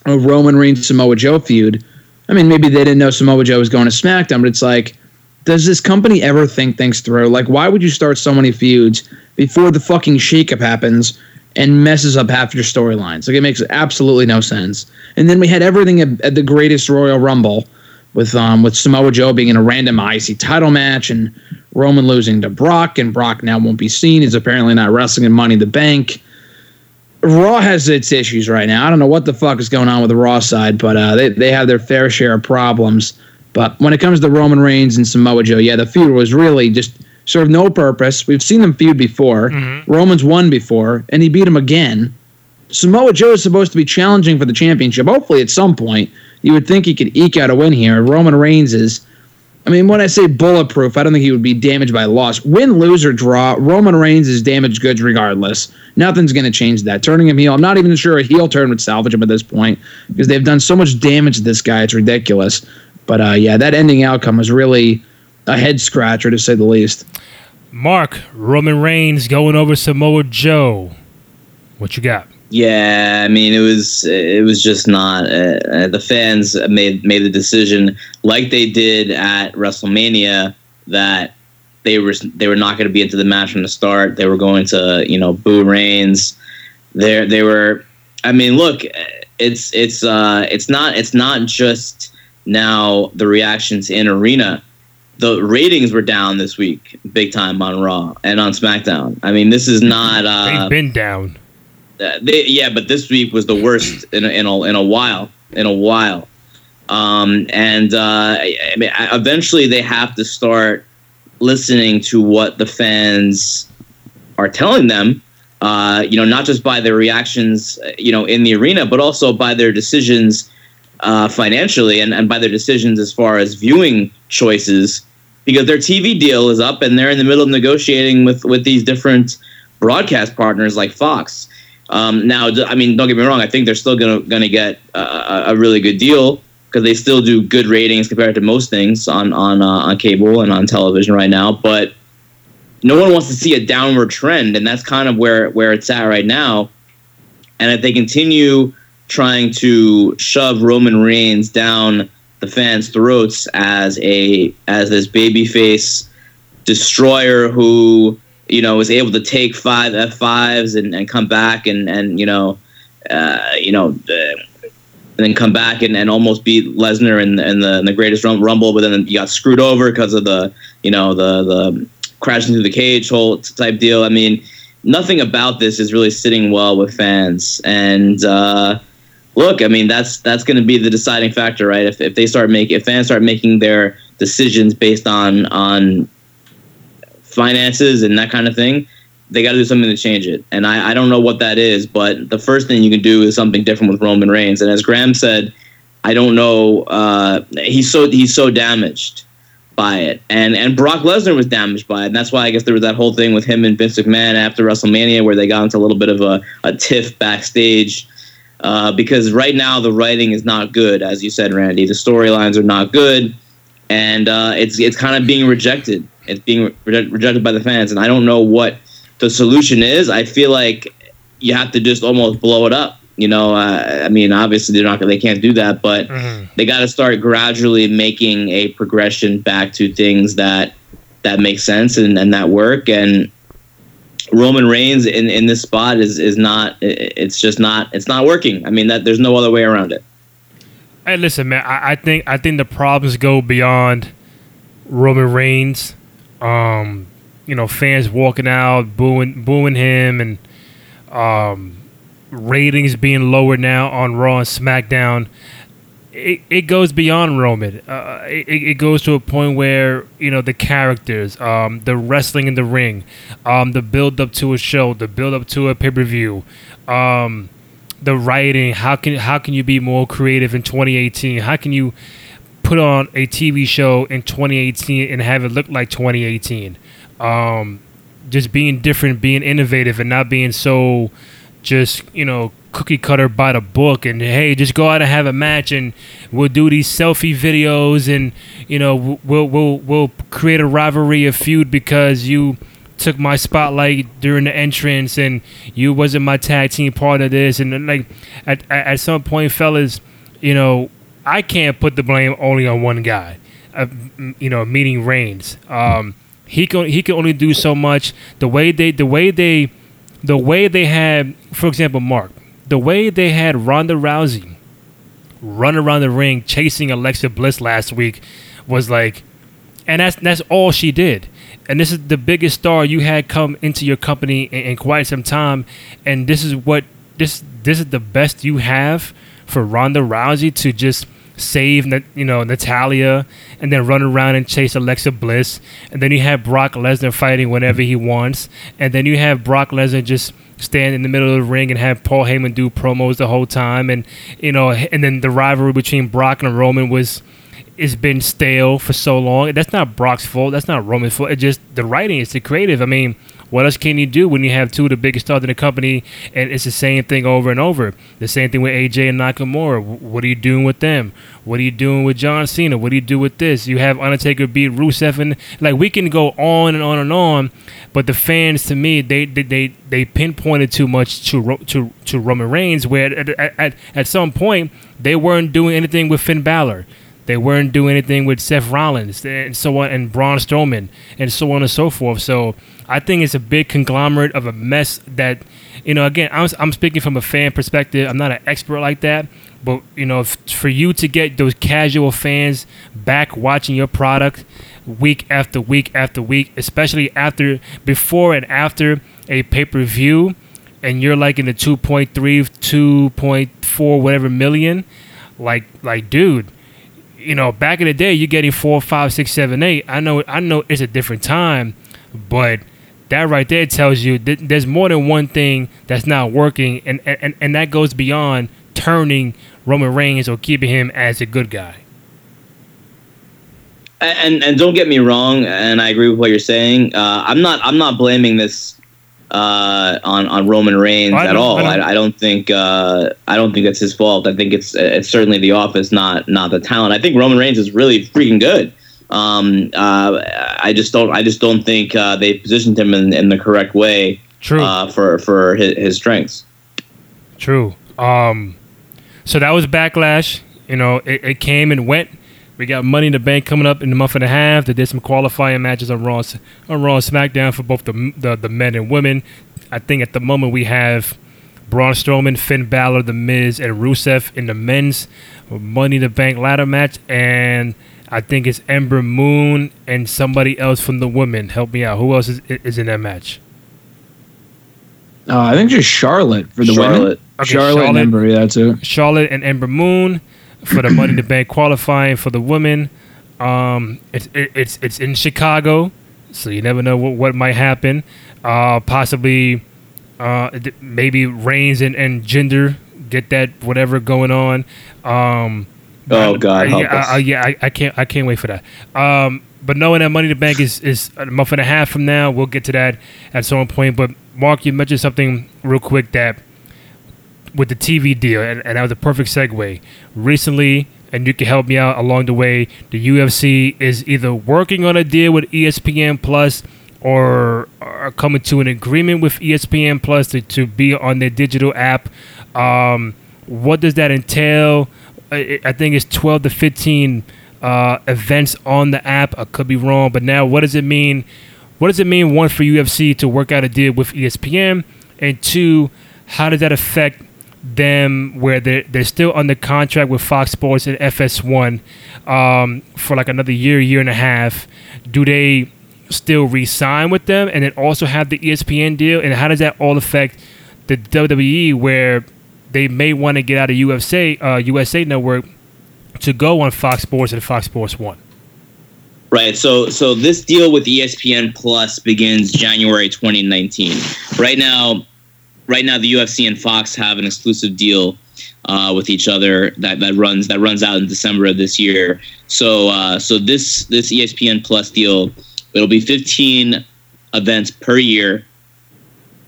a Roman Reigns Samoa Joe feud? I mean, maybe they didn't know Samoa Joe was going to SmackDown, but it's like, does this company ever think things through? Like, why would you start so many feuds before the fucking shakeup happens and messes up half your storylines? Like, it makes absolutely no sense. And then we had everything at, at the greatest Royal Rumble with um with Samoa Joe being in a random IC title match and Roman losing to Brock and Brock now won't be seen. He's apparently not wrestling in Money in the Bank. Raw has its issues right now. I don't know what the fuck is going on with the Raw side, but uh, they they have their fair share of problems. But when it comes to Roman Reigns and Samoa Joe, yeah, the feud was really just served no purpose. We've seen them feud before. Roman's won before, and he beat him again. Samoa Joe is supposed to be challenging for the championship. Hopefully, at some point, you would think he could eke out a win here. Roman Reigns is, I mean, when I say bulletproof, I don't think he would be damaged by loss. Win, lose, or draw, Roman Reigns is damaged goods regardless. Nothing's going to change that. Turning him heel, I'm not even sure a heel turn would salvage him at this point because they've done so much damage to this guy. It's ridiculous. But uh, yeah, that ending outcome was really a head scratcher to say the least. Mark, Roman Reigns going over Samoa Joe. What you got? Yeah, I mean it was it was just not uh, uh, the fans made made the decision like they did at WrestleMania that they were they were not going to be into the match from the start. They were going to you know boo Reigns. There they were. I mean, look, it's it's uh it's not it's not just now the reactions in arena. The ratings were down this week, big time on Raw and on SmackDown. I mean, this is not. Uh, They've been down. uh, they, yeah, but this week was the worst in a, in a, in a while. In a while, um, and uh, I, mean, I- eventually they have to start listening to what the fans are telling them. Uh, you know, not just by their reactions, uh, you know, in the arena, but also by their decisions uh, financially and, and by their decisions as far as viewing choices, because their TV deal is up and they're in the middle of negotiating with with these different broadcast partners like Fox. Um, now, I mean, don't get me wrong. I think they're still gonna get a- a really good deal because they still do good ratings compared to most things on on uh, on cable and on television right now. But no one wants to see a downward trend, and that's kind of where where it's at right now. And if they continue trying to shove Roman Reigns down the fans' throats as a as this babyface destroyer who you know is able to take five F fives and, and come back and and you know uh, you know uh, and then come back and, and almost beat Lesnar in, in the in the greatest Rum- rumble, but then you got screwed over because of the you know the the crashing through the cage whole type deal. I mean, nothing about this is really sitting well with fans. And uh, look, I mean, that's that's going to be the deciding factor, right? If if they start making if fans start making their decisions based on on finances and that kind of thing, they got to do something to change it. And I, I don't know what that is, but the first thing you can do is something different with Roman Reigns. And as Graham said, I don't know. Uh, he's so he's so damaged by it, and and Brock Lesnar was damaged by it, and that's why I guess there was that whole thing with him and Vince McMahon after WrestleMania where they got into a little bit of a, a tiff backstage. Uh, because right now the writing is not good, as you said, Randy. The storylines are not good, and uh, it's it's kind of being rejected. It's being reject- rejected by the fans, and I don't know what the solution is. I feel like you have to just almost blow it up. You know, uh, I mean, obviously they're not they can't do that, but they got to start gradually making a progression back to things that that make sense and, and that work. And Roman Reigns in, in this spot is is not. It's just not. It's not working. I mean, that there's no other way around it. Hey, listen, man. I, I think I think the problems go beyond Roman Reigns. Um, you know, fans walking out, booing booing him, and um, ratings being lower now on Raw and SmackDown. It, it goes beyond Roman. Uh, it, it goes to a point where you know the characters, um, the wrestling in the ring, um, the build up to a show, the build up to a pay per view, um, the writing. How can how can you be more creative in 2018? How can you put on a TV show in 2018 and have it look like 2018? Um, just being different, being innovative, and not being so just you know cookie cutter by the book and hey just go out and have a match and we'll do these selfie videos and you know we'll we'll we'll create a rivalry a feud because you took my spotlight during the entrance and you wasn't my tag team part of this. And like at, at at some point fellas you know I can't put the blame only on one guy uh, you know meeting Reigns. Um he can he can only do so much. The way they the way they the way they had, for example, Mark, the way they had Ronda Rousey run around the ring chasing Alexa Bliss last week was like, and that's that's all she did. And this is the biggest star you had come into your company in, in quite some time, and this is what this this is the best you have for Ronda Rousey to just save you know Natalya and then run around and chase Alexa Bliss and then you have Brock Lesnar fighting whenever he wants and then you have Brock Lesnar just stand in the middle of the ring and have Paul Heyman do promos the whole time and you know and then the rivalry between Brock and Roman was it's been stale for so long. That's not Brock's fault. That's not Roman's fault. It's just the writing. It's the creative. I mean, what else can you do when you have two of the biggest stars in the company and it's the same thing over and over? The same thing with AJ and Nakamura. What are you doing with them? What are you doing with John Cena? What do you do with this? You have Undertaker beat Rusev and like we can go on and on and on, but the fans to me they they they, they pinpointed too much to to to Roman Reigns where at, at at some point they weren't doing anything with Finn Balor. They weren't doing anything with Seth Rollins and so on, and Braun Strowman, and so on and so forth. So I think it's a big conglomerate of a mess that, you know, again, I'm, I'm speaking from a fan perspective. I'm not an expert like that, but you know, for you to get those casual fans back watching your product week after week after week, especially after, before and after a pay per view, and you're like in the 2.3, 2.4, whatever million, like, like, dude you know, back in the day, you're getting four, five, six, seven, eight. I know, I know, it's a different time, but that right there tells you there's more than one thing that's not working, and and and that goes beyond turning Roman Reigns or keeping him as a good guy. And and don't get me wrong, and I agree with what you're saying. Uh, I'm not I'm not blaming this uh, on on Roman Reigns at all. I, I, don't think uh, I don't think that's his fault. I think it's it's certainly the office, not not the talent. I think Roman Reigns is really freaking good. Um, uh, I just don't I just don't think uh, they positioned him in, in the correct way. True. Uh, for for his, his strengths. True. Um, so that was backlash. You know, it, it came and went. We got Money in the Bank coming up in a month and a half. They did some qualifying matches on Raw, on Raw and SmackDown for both the, the, the men and women. I think at the moment we have Braun Strowman, Finn Balor, The Miz, and Rusev in the men's Money in the Bank ladder match, and I think it's Ember Moon and somebody else from the women. Help me out. Who else is, is in that match? Uh, I think just Charlotte for the Charlotte. women. Okay, Charlotte, Charlotte and Ember, yeah, too. Charlotte and Ember Moon for the Money in the Bank qualifying for the women. Um, it's it, it's it's in Chicago, so you never know what, what might happen. Uh, possibly, uh, maybe Reigns and, and Jinder get that whatever going on. Um, oh God, yeah, I, I, yeah, I, I, can't I can't wait for that. Um, but knowing that Money in the Bank is is a month and a half from now, we'll get to that at some point. But Mark, you mentioned something real quick that with the TV deal, and, and that was a perfect segue. Recently, and you can help me out along the way, the UFC is either working on a deal with ESPN Plus or are coming to an agreement with ESPN Plus to, to be on their digital app. Um, what does that entail? I, I think it's 12 to 15 uh, events on the app. I could be wrong, but now what does it mean? What does it mean, one, for UFC to work out a deal with ESPN? And two, how does that affect them where they're, they're still under contract with Fox Sports and FS1 um, for like another year, year and a half. Do they still re-sign with them and then also have the ESPN deal? And how does that all affect the WWE where they may want to get out of USA uh, USA Network to go on Fox Sports and Fox Sports One? Right. So so this deal with ESPN Plus begins January 2019. Right now, right now the UFC and Fox have an exclusive deal uh, with each other that, that runs that runs out in December of this year. So uh, so this this ESPN Plus deal it'll be 15 events per year.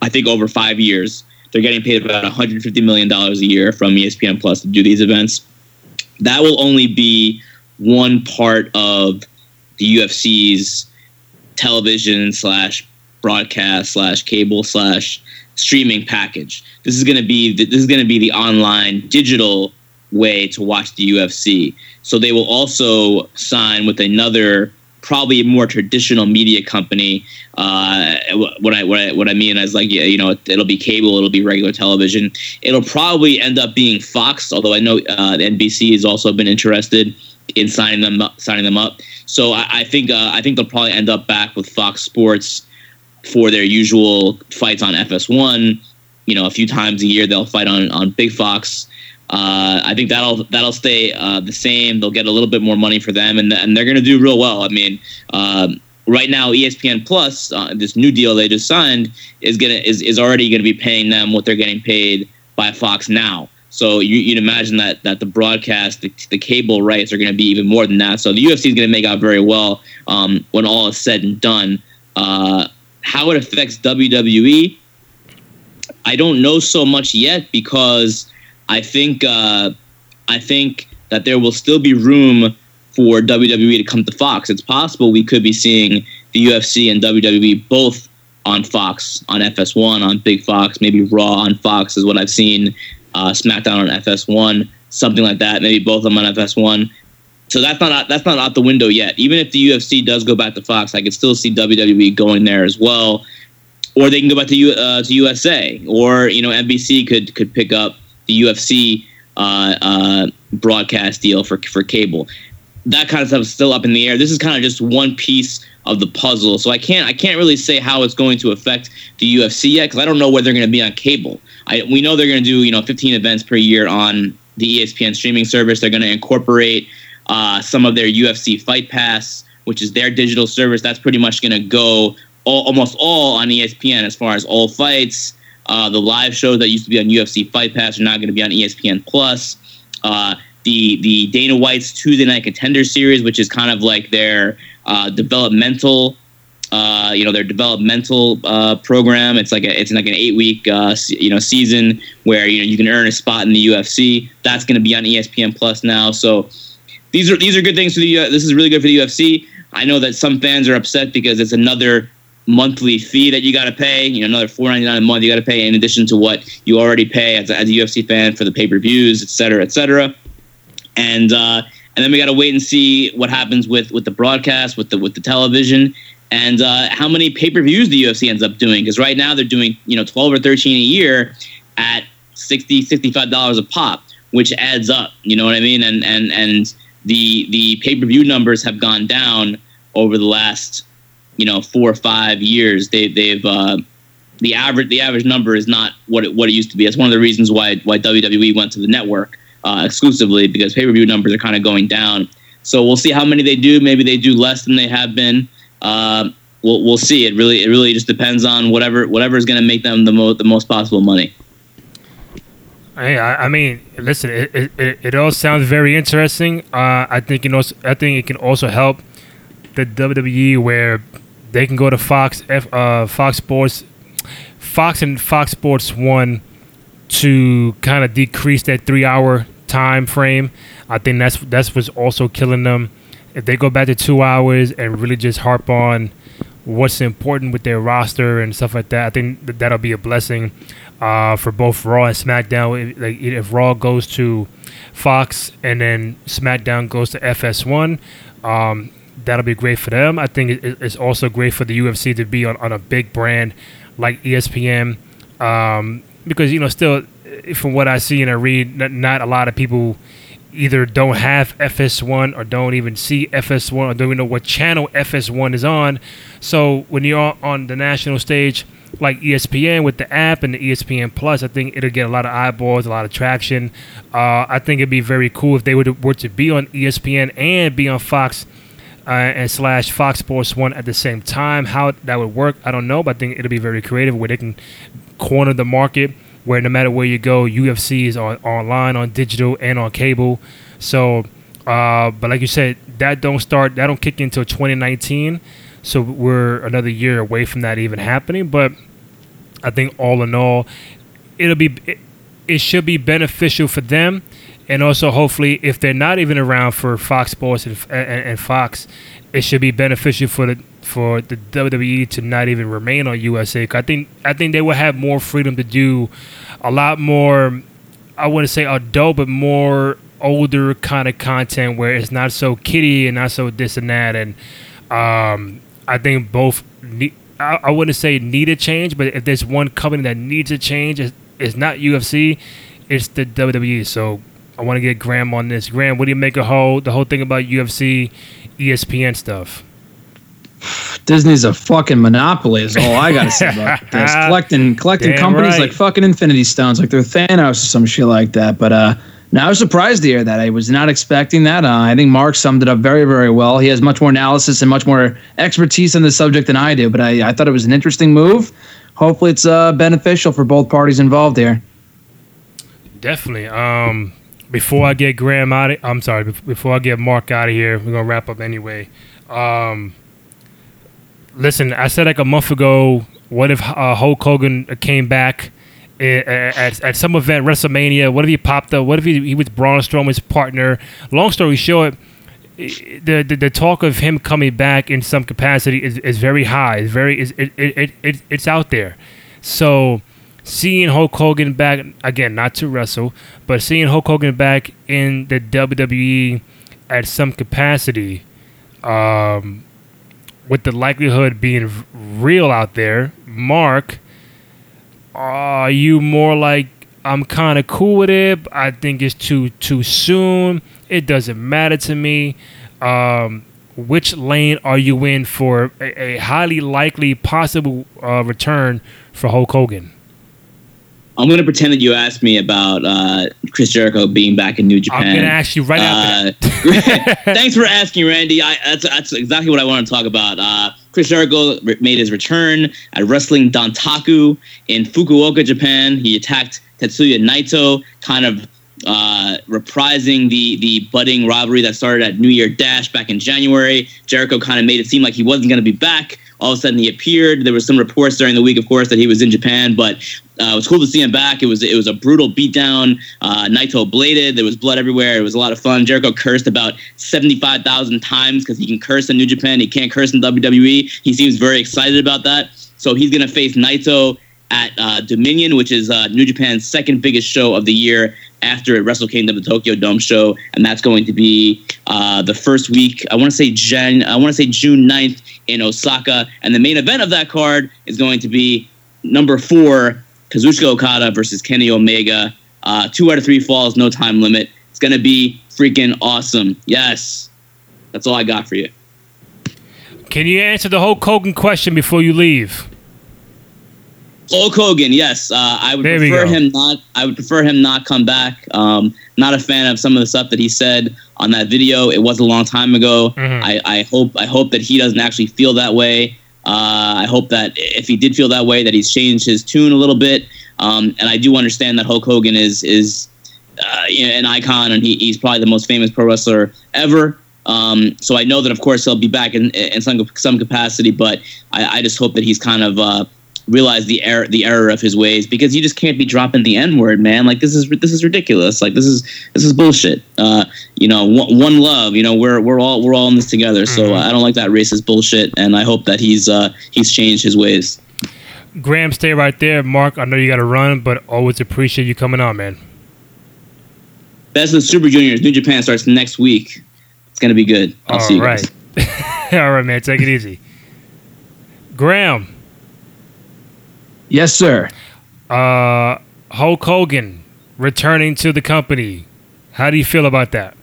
I think over five years, they're getting paid about 150 million dollars a year from ESPN Plus to do these events. That will only be one part of the UFC's television slash broadcast slash cable slash streaming package. This is going to be the, this is going to be the online digital way to watch the UFC. So they will also sign with another probably a more traditional media company. Uh, what I what I what I mean is like you know it'll be cable, it'll be regular television. It'll probably end up being Fox, although I know uh, NBC has also been interested in signing them up, signing them up. So I, I think uh, I think they'll probably end up back with Fox Sports for their usual fights on FS1. You know, a few times a year they'll fight on on Big Fox. Uh, I think that'll that'll stay uh, the same. They'll get a little bit more money for them, and and they're going to do real well. I mean, um, right now ESPN Plus, uh, this new deal they just signed, is gonna is, is already going to be paying them what they're getting paid by Fox now. So you, would imagine that that the broadcast, the, the cable rights are going to be even more than that. So the UFC is going to make out very well um, when all is said and done. Uh, how it affects WWE, I don't know so much yet because I think uh, I think that there will still be room for WWE to come to Fox. It's possible we could be seeing the UFC and WWE both on Fox, on FS1, on Big Fox, maybe Raw on Fox is what I've seen. Uh, SmackDown on FS1, something like that. Maybe both of them on FS1. So that's not that's not out the window yet. Even if the UFC does go back to Fox, I could still see WWE going there as well, or they can go back to U, uh, to USA, or you know NBC could could pick up the UFC uh, uh, broadcast deal for for cable. That kind of stuff is still up in the air. This is kind of just one piece of the puzzle. So I can't I can't really say how it's going to affect the UFC yet because I don't know where they're going to be on cable. I, we know they're going to do you know 15 events per year on the ESPN streaming service. They're going to incorporate uh, some of their UFC Fight Pass, which is their digital service. That's pretty much going to go all, almost all on ESPN as far as all fights. Uh, the live shows that used to be on UFC Fight Pass are now going to be on ESPN Plus. Uh, the the Dana White's Tuesday Night Contender Series, which is kind of like their uh, developmental, uh, you know, their developmental uh, program. It's like a, it's like an eight week uh, you know season where you know you can earn a spot in the UFC. That's going to be on ESPN Plus now. So these are these are good things for the. this is really good for the UFC. I know that some fans are upset because it's another monthly fee that you got to pay. You know, another four ninety nine a month you got to pay in addition to what you already pay as a, as a UFC fan for the pay per views, et cetera, et cetera. And uh, and then we got to wait and see what happens with with the broadcast, with the with the television, and uh, how many pay per views the UFC ends up doing. Because right now they're doing you know twelve or thirteen a year at 60 65 dollars a pop, which adds up. You know what I mean? And and and the the pay per view numbers have gone down over the last you know four or five years. They they've uh, the average the average number is not what it, what it used to be. That's one of the reasons why why WWE went to the network uh, exclusively because pay per view numbers are kind of going down. So we'll see how many they do. Maybe they do less than they have been. Uh, we'll we'll see. It really it really just depends on whatever whatever is going to make them the most the most possible money. Hey, I, I mean, listen, it, it, it all sounds very interesting. Uh, I think you know, I think it can also help the WWE where they can go to Fox, F, uh, Fox Sports, Fox and Fox Sports One to kind of decrease that three-hour time frame. I think that's that's what's also killing them. If they go back to two hours and really just harp on what's important with their roster and stuff like that, I think that that'll be a blessing uh, for both Raw and SmackDown. If, like, if Raw goes to Fox and then SmackDown goes to FS1, um, that'll be great for them. I think it's also great for the UFC to be on, on a big brand like ESPN um, because you know still from what I see and I read, not, not, a lot of people either don't have FS1 or don't even see FS1 or don't even know what channel FS1 is on. So when you're on the national stage like ESPN with the app and the ESPN Plus, I think it'll get a lot of eyeballs, a lot of traction. Uh, I think it'd be very cool if they were to, were to be on ESPN and be on Fox uh, and slash Fox Sports One at the same time. How that would work, I don't know, but I think it'll be very creative where they can corner the market where no matter where you go, UFC is on online, on digital, and on cable. So, uh, but like you said, that don't start, that don't kick until 2019. So we're another year away from that even happening. But I think all in all, it'll be it, it should be beneficial for them and also hopefully if they're not even around for Fox Sports and, and, and, Fox, it should be beneficial for the for the WWE to not even remain on USA. I think I think they will have more freedom to do a lot more. I wouldn't say adult, but more older kind of content where it's not so kiddie and not so this and that and Um, I think both. I, I wouldn't say need a change, but if there's one company that needs a change, it's, it's not UFC, it's the WWE. So I want to get Graham on this. Graham, what do you make of whole the whole thing about UFC, ESPN stuff? Disney's a fucking monopoly. Is all I gotta say about this. Collecting collecting Damn companies right. like fucking Infinity Stones, like they're Thanos or some shit like that. But uh, now I was surprised to hear that. I was not expecting that. Uh, I think Mark summed it up very very well. He has much more analysis and much more expertise on the subject than I do. But I, I thought it was an interesting move. Hopefully, it's uh, beneficial for both parties involved here. Definitely. Um, before I get Graham out, of, I'm sorry. Before I get Mark out of here, we're gonna wrap up anyway. Um, listen, I said like a month ago. What if uh, Hulk Hogan came back i- at, at some event, WrestleMania? What if he popped up? What if he, he was Braun Strowman's partner? Long story short, the, the the talk of him coming back in some capacity is, is very high. It's very it, it, it it's out there. So seeing Hulk Hogan back again, not to wrestle, but seeing Hulk Hogan back in the WWE at some capacity, um, with the likelihood being real out there, Mark, are you more like I'm kind of cool with it? I think it's too too soon. It doesn't matter to me. Um, which lane are you in for a, a highly likely possible uh, return for Hulk Hogan? I'm gonna pretend that you asked me about uh, Chris Jericho being back in New Japan. I'm gonna ask you right after Uh, thanks for asking, Randy. I, that's that's exactly what I want to talk about. Uh, Chris Jericho re- made his return at Wrestling Dontaku in Fukuoka, Japan. He attacked Tetsuya Naito, kind of uh, reprising the the budding rivalry that started at New Year Dash back in January. Jericho kind of made it seem like he wasn't going to be back. All of a sudden, he appeared. There was some reports during the week, of course, that he was in Japan, but uh, it was cool to see him back. It was it was a brutal beatdown. Uh, Naito bladed. There was blood everywhere. It was a lot of fun. Jericho cursed about seventy five thousand times because he can curse in New Japan. He can't curse in WWE. He seems very excited about that. So he's gonna face Naito at uh, Dominion, which is uh, New Japan's second biggest show of the year after Wrestle Kingdom, the Tokyo Dome show, and that's going to be uh, the first week. I want to say Jan. I want to say June 9th in Osaka, and the main event of that card is going to be number four, Kazuchika Okada versus Kenny Omega. Uh, two out of three falls, no time limit. It's going to be freaking awesome. Yes, that's all I got for you. Can you answer the whole Hogan question before you leave? Hulk Hogan, yes, uh, I would There prefer him not. I would prefer him not come back. Um, not a fan of some of the stuff that he said on that video. It was a long time ago. Mhm. I, I hope I hope that he doesn't actually feel that way. Uh, I hope that if he did feel that way, that he's changed his tune a little bit. Um, and I do understand that Hulk Hogan is is uh, you know, an icon, and he, he's probably the most famous pro wrestler ever. Um, so I know that, of course, he'll be back in, in some some capacity. But I, I just hope that he's kind of uh, realized the error the error of his ways because you just can't be dropping the n word, man. Like this is this is ridiculous. Like this is this is bullshit. Uh, you know, one, one love. You know, we're we're all we're all in this together. So uh, I don't like that racist bullshit, and I hope that he's uh, he's changed his ways. Graham, stay right there. Mark, I know you got to run, but always appreciate you coming on, man. Best of the Super Juniors, New Japan starts next week. It's gonna be good. I'll All see you right. guys. All right, man. Take it easy. Graham, Yes, sir. uh, Hulk Hogan returning to the company. How do you feel about that?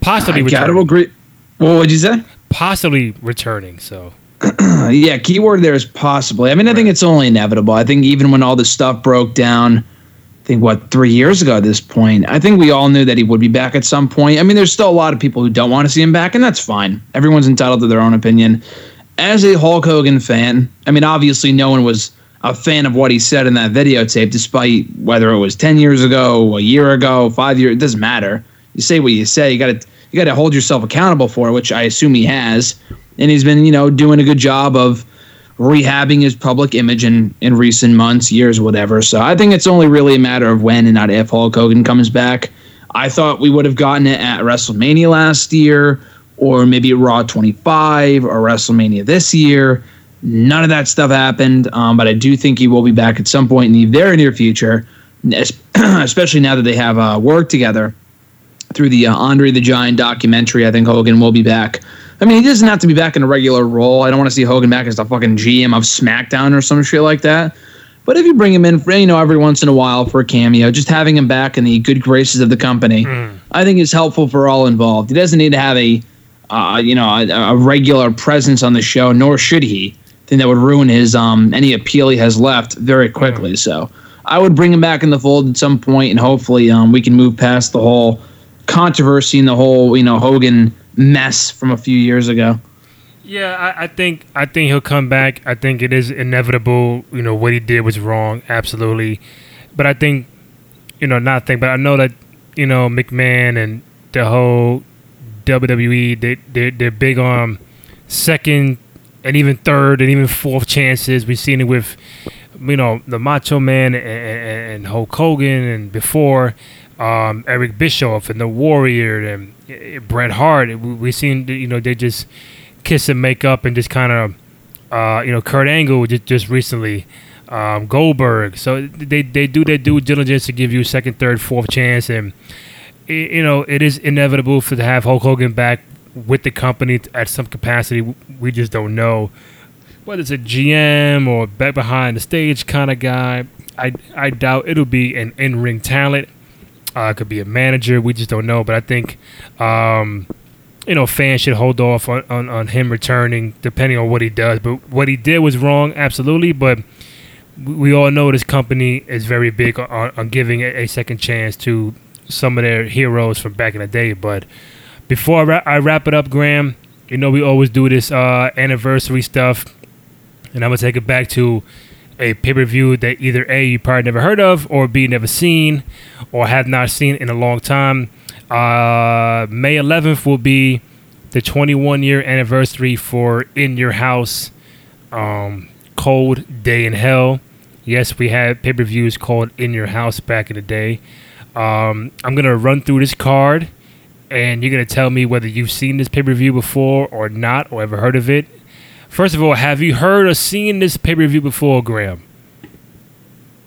Possibly I gotta returning. agree. What would you say? Possibly returning. So yeah, keyword there is possibly. I mean, I think it's only inevitable. I think even when all this stuff broke down, I think what three years ago at this point, I think we all knew that he would be back at some point. I mean, there's still a lot of people who don't want to see him back, and that's fine. Everyone's entitled to their own opinion. As a Hulk Hogan fan, I mean, obviously, no one was a fan of what he said in that videotape, despite whether it was ten years ago, a year ago, five years. It doesn't matter. You say what you say. You got to you got to hold yourself accountable for it, which I assume he has and he's been you know doing a good job of rehabbing his public image in in recent months years whatever so i think it's only really a matter of when and not if hulk hogan comes back i thought we would have gotten it at wrestlemania last year or maybe raw 25 or wrestlemania this year none of that stuff happened um, but i do think he will be back at some point in the very near future especially now that they have uh, worked together through the uh, Andre the Giant documentary. I think Hogan will be back I mean, he doesn't have to be back in a regular role. I don't want to see Hogan back as the fucking GM of SmackDown or some shit like that. But if you bring him in, for, you know, every once in a while for a cameo, just having him back in the good graces of the company, mm. I think is helpful for all involved. He doesn't need to have a, uh, you know, a, a, regular presence on the show, nor should he. That would ruin his um any appeal he has left very quickly. So I would bring him back in the fold at some point, and hopefully, um, we can move past the whole controversy and the whole, you know, Hogan mess from a few years ago. Yeah, I, I, think I think he'll come back. I think it is inevitable. You know what he did was wrong, absolutely. But I think, you know, not think, but I know that you know McMahon and the whole WWE they they they're big on second and even third and even fourth chances. We've seen it with you know the Macho Man and, and, Hulk Hogan and before um, Eric Bischoff and the Warrior and uh, Bret Hart. We, have seen you know they just kiss and make up and just kind of uh, you know Kurt Angle just just recently. Um, Goldberg, so they they do their due diligence to give you second, third, fourth chance, and you know it is inevitable for to have Hulk Hogan back with the company at some capacity. We just don't know whether it's a GM or back behind the stage kind of guy. I I doubt it'll be an in ring talent. Uh, could be a manager. We just don't know. But I think, um, you know, fans should hold off on, on, on, him returning, depending on what he does. But what he did was wrong, absolutely. But we all know this company is very big on, on giving a, a, second chance to some of their heroes from back in the day. But before I, ra- I wrap it up, Graham, you know, we always do this uh, anniversary stuff. And I'm to take it back to a pay per view that either A, you probably never heard of, or B, never seen, or have not seen in a long time. Uh, May 11th will be the 21 year anniversary for In Your House um, Cold Day in Hell. Yes, we had pay per views called In Your House back in the day. Um, I'm going to run through this card, and you're going to tell me whether you've seen this pay per view before or not, or ever heard of it. First of all, have you heard or seen this pay per view before, Graham?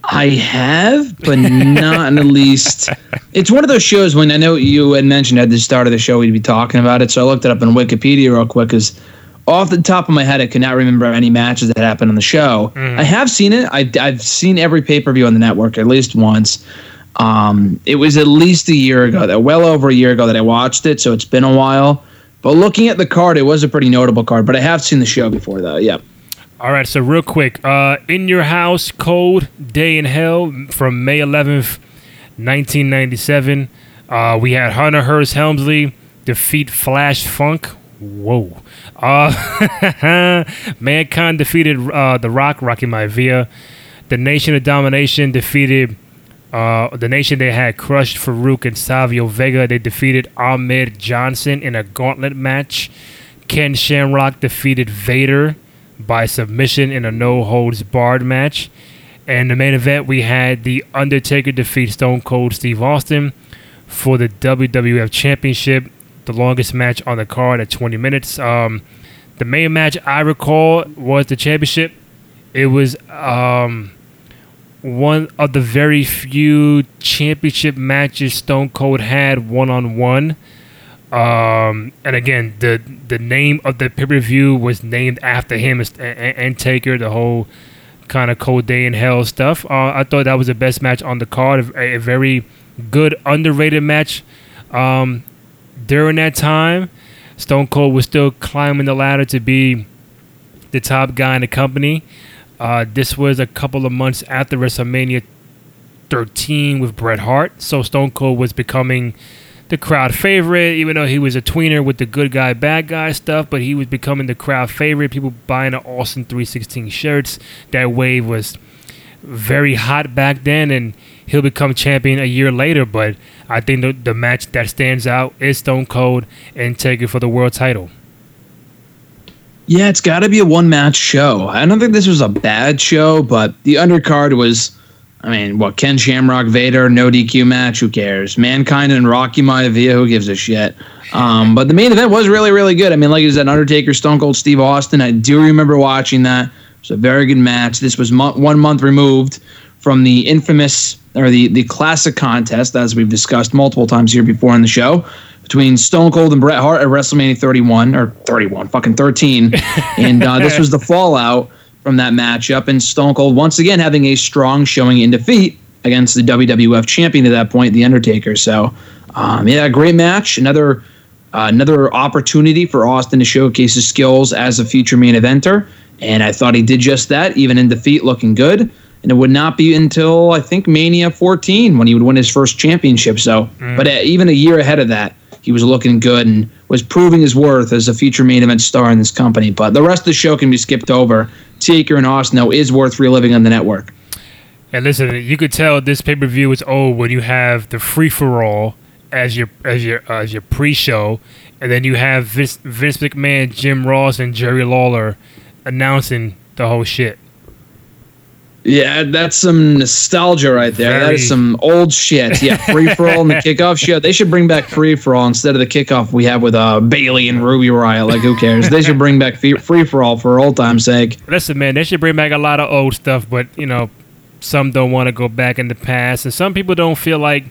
I have, but not in the least. It's one of those shows when I know you had mentioned at the start of the show we'd be talking about it, so I looked it up on Wikipedia real quick because off the top of my head I could not remember any matches that happened on the show. Mm. I have seen it. I, I've seen every pay per view on the network at least once. Um, it was at least a year ago, that well over a year ago that I watched it, so it's been a while. But looking at the card, it was a pretty notable card. But I have seen the show before, though. Yeah. All right, so real quick, uh, in your house, cold day in hell from May 11th, 1997. Uh, we had Hunter Hearst Helmsley defeat Flash Funk. Whoa. Uh, Mankind defeated uh, The Rock, Rocky Maivia. The Nation of Domination defeated uh, the nation they had crushed Faarooq and Savio Vega. They defeated Ahmed Johnson in a gauntlet match. Ken Shamrock defeated Vader by submission in a no holds barred match. And the main event, we had The Undertaker defeat Stone Cold Steve Austin for the WWF Championship, the longest match on the card at 20 minutes. Um, the main match I recall was the championship. It was um, one of the very few championship matches Stone Cold had one on one. Um, and again, the the name of the pay per view was named after him and, and Taker. The whole kind of cold day in hell stuff. Uh, I thought that was the best match on the card. A, a very good underrated match. Um, during that time, Stone Cold was still climbing the ladder to be the top guy in the company. Uh, this was a couple of months after WrestleMania 13 with Bret Hart, so Stone Cold was becoming the crowd favorite, even though he was a tweener with the good guy, bad guy stuff, but he was becoming the crowd favorite. People buying the Austin 316 shirts. That wave was very hot back then, and he'll become champion a year later. But I think the, the match that stands out is Stone Cold and Taker for the world title. Yeah, it's got to be a one match show. I don't think this was a bad show, but the undercard was, I mean, what, Ken Shamrock, Vader, no DQ match, who cares? Mankind and Rocky Maivia, who gives a shit? Um, but the main event was really, really good. I mean, like you said, Undertaker, Stone Cold Steve Austin. I do remember watching that. It was a very good match. This was mo- one month removed from the infamous or the, the classic contest, as we've discussed multiple times here before in the show between Stone Cold and Bret Hart at WrestleMania 31 or 31, fucking 13, and uh, this was the fallout from that matchup. And Stone Cold once again having a strong showing in defeat against the WWF champion at that point, The Undertaker. So, um, yeah, great match. Another uh, another opportunity for Austin to showcase his skills as a future main eventer. And I thought he did just that, even in defeat, looking good. And it would not be until I think Mania 14 when he would win his first championship. So, mm. but uh, even a year ahead of that, he was looking good and was proving his worth as a future main event star in this company. But the rest of the show can be skipped over. Taker and Austin though is worth reliving on the network. And listen, you could tell this pay per view is old when you have the free for all as your as your uh, as your pre show, and then you have Vince, Vince McMahon, Jim Ross, and Jerry Lawler announcing the whole shit. Yeah, that's some nostalgia right there. Very. That is some old shit. Yeah, free for all and the kickoff show. They should bring back free for all instead of the kickoff we have with uh, Bayley and Ruby Riott. Like, who cares? They should bring back free for all for old time's sake. Listen, man, they should bring back a lot of old stuff, but you know, some don't want to go back in the past, and some people don't feel like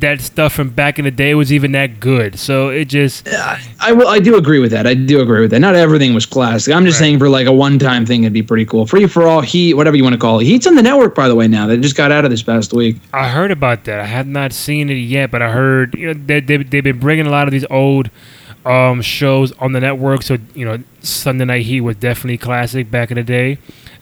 that stuff from back in the day was even that good. So it just. I, I will. I do agree with that. I do agree with that. Not everything was classic. I'm just right. saying for like a one time thing, it'd be pretty cool. Free for all, Heat, whatever you want to call it. Heat's on the network, by the way. Now they just got out of this past week. I heard about that. I have not seen it yet, but I heard you know they, they they've been bringing a lot of these old. Um, shows on the network, so you know Sunday Night Heat was definitely classic back in the day.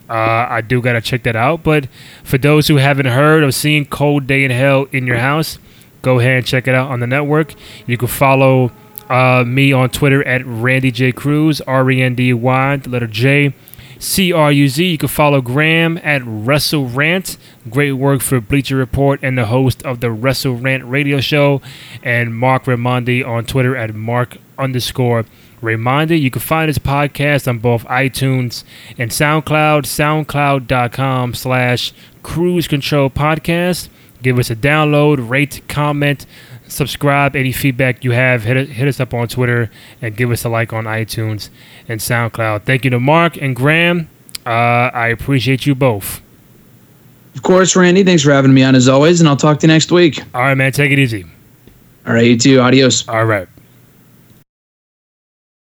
Uh, I do gotta check that out. But for those who haven't heard of seeing Cold Day in Hell in your house, go ahead and check it out on the network. You can follow uh, me on Twitter at Randy J Cruz, R E N D Y, the letter J. C R U Z. You can follow Graham at Wrestle Rant. Great work for Bleacher Report and the host of the Wrestle Rant radio show. And Marc Raimondi on Twitter at Marc underscore Raimondi. You can find his podcast on both iTunes and SoundCloud, soundcloud.com slash cruzcontrol podcast. Give us a download, rate, comment, subscribe. Any feedback you have, hit, hit us up on Twitter and give us a like on iTunes and SoundCloud. Thank you to Marc and Graham. Uh, I appreciate you both. Of course, Randy. Thanks for having me on as always, and I'll talk to you next week. All right, man. Take it easy. All right, you too. Adios. All right.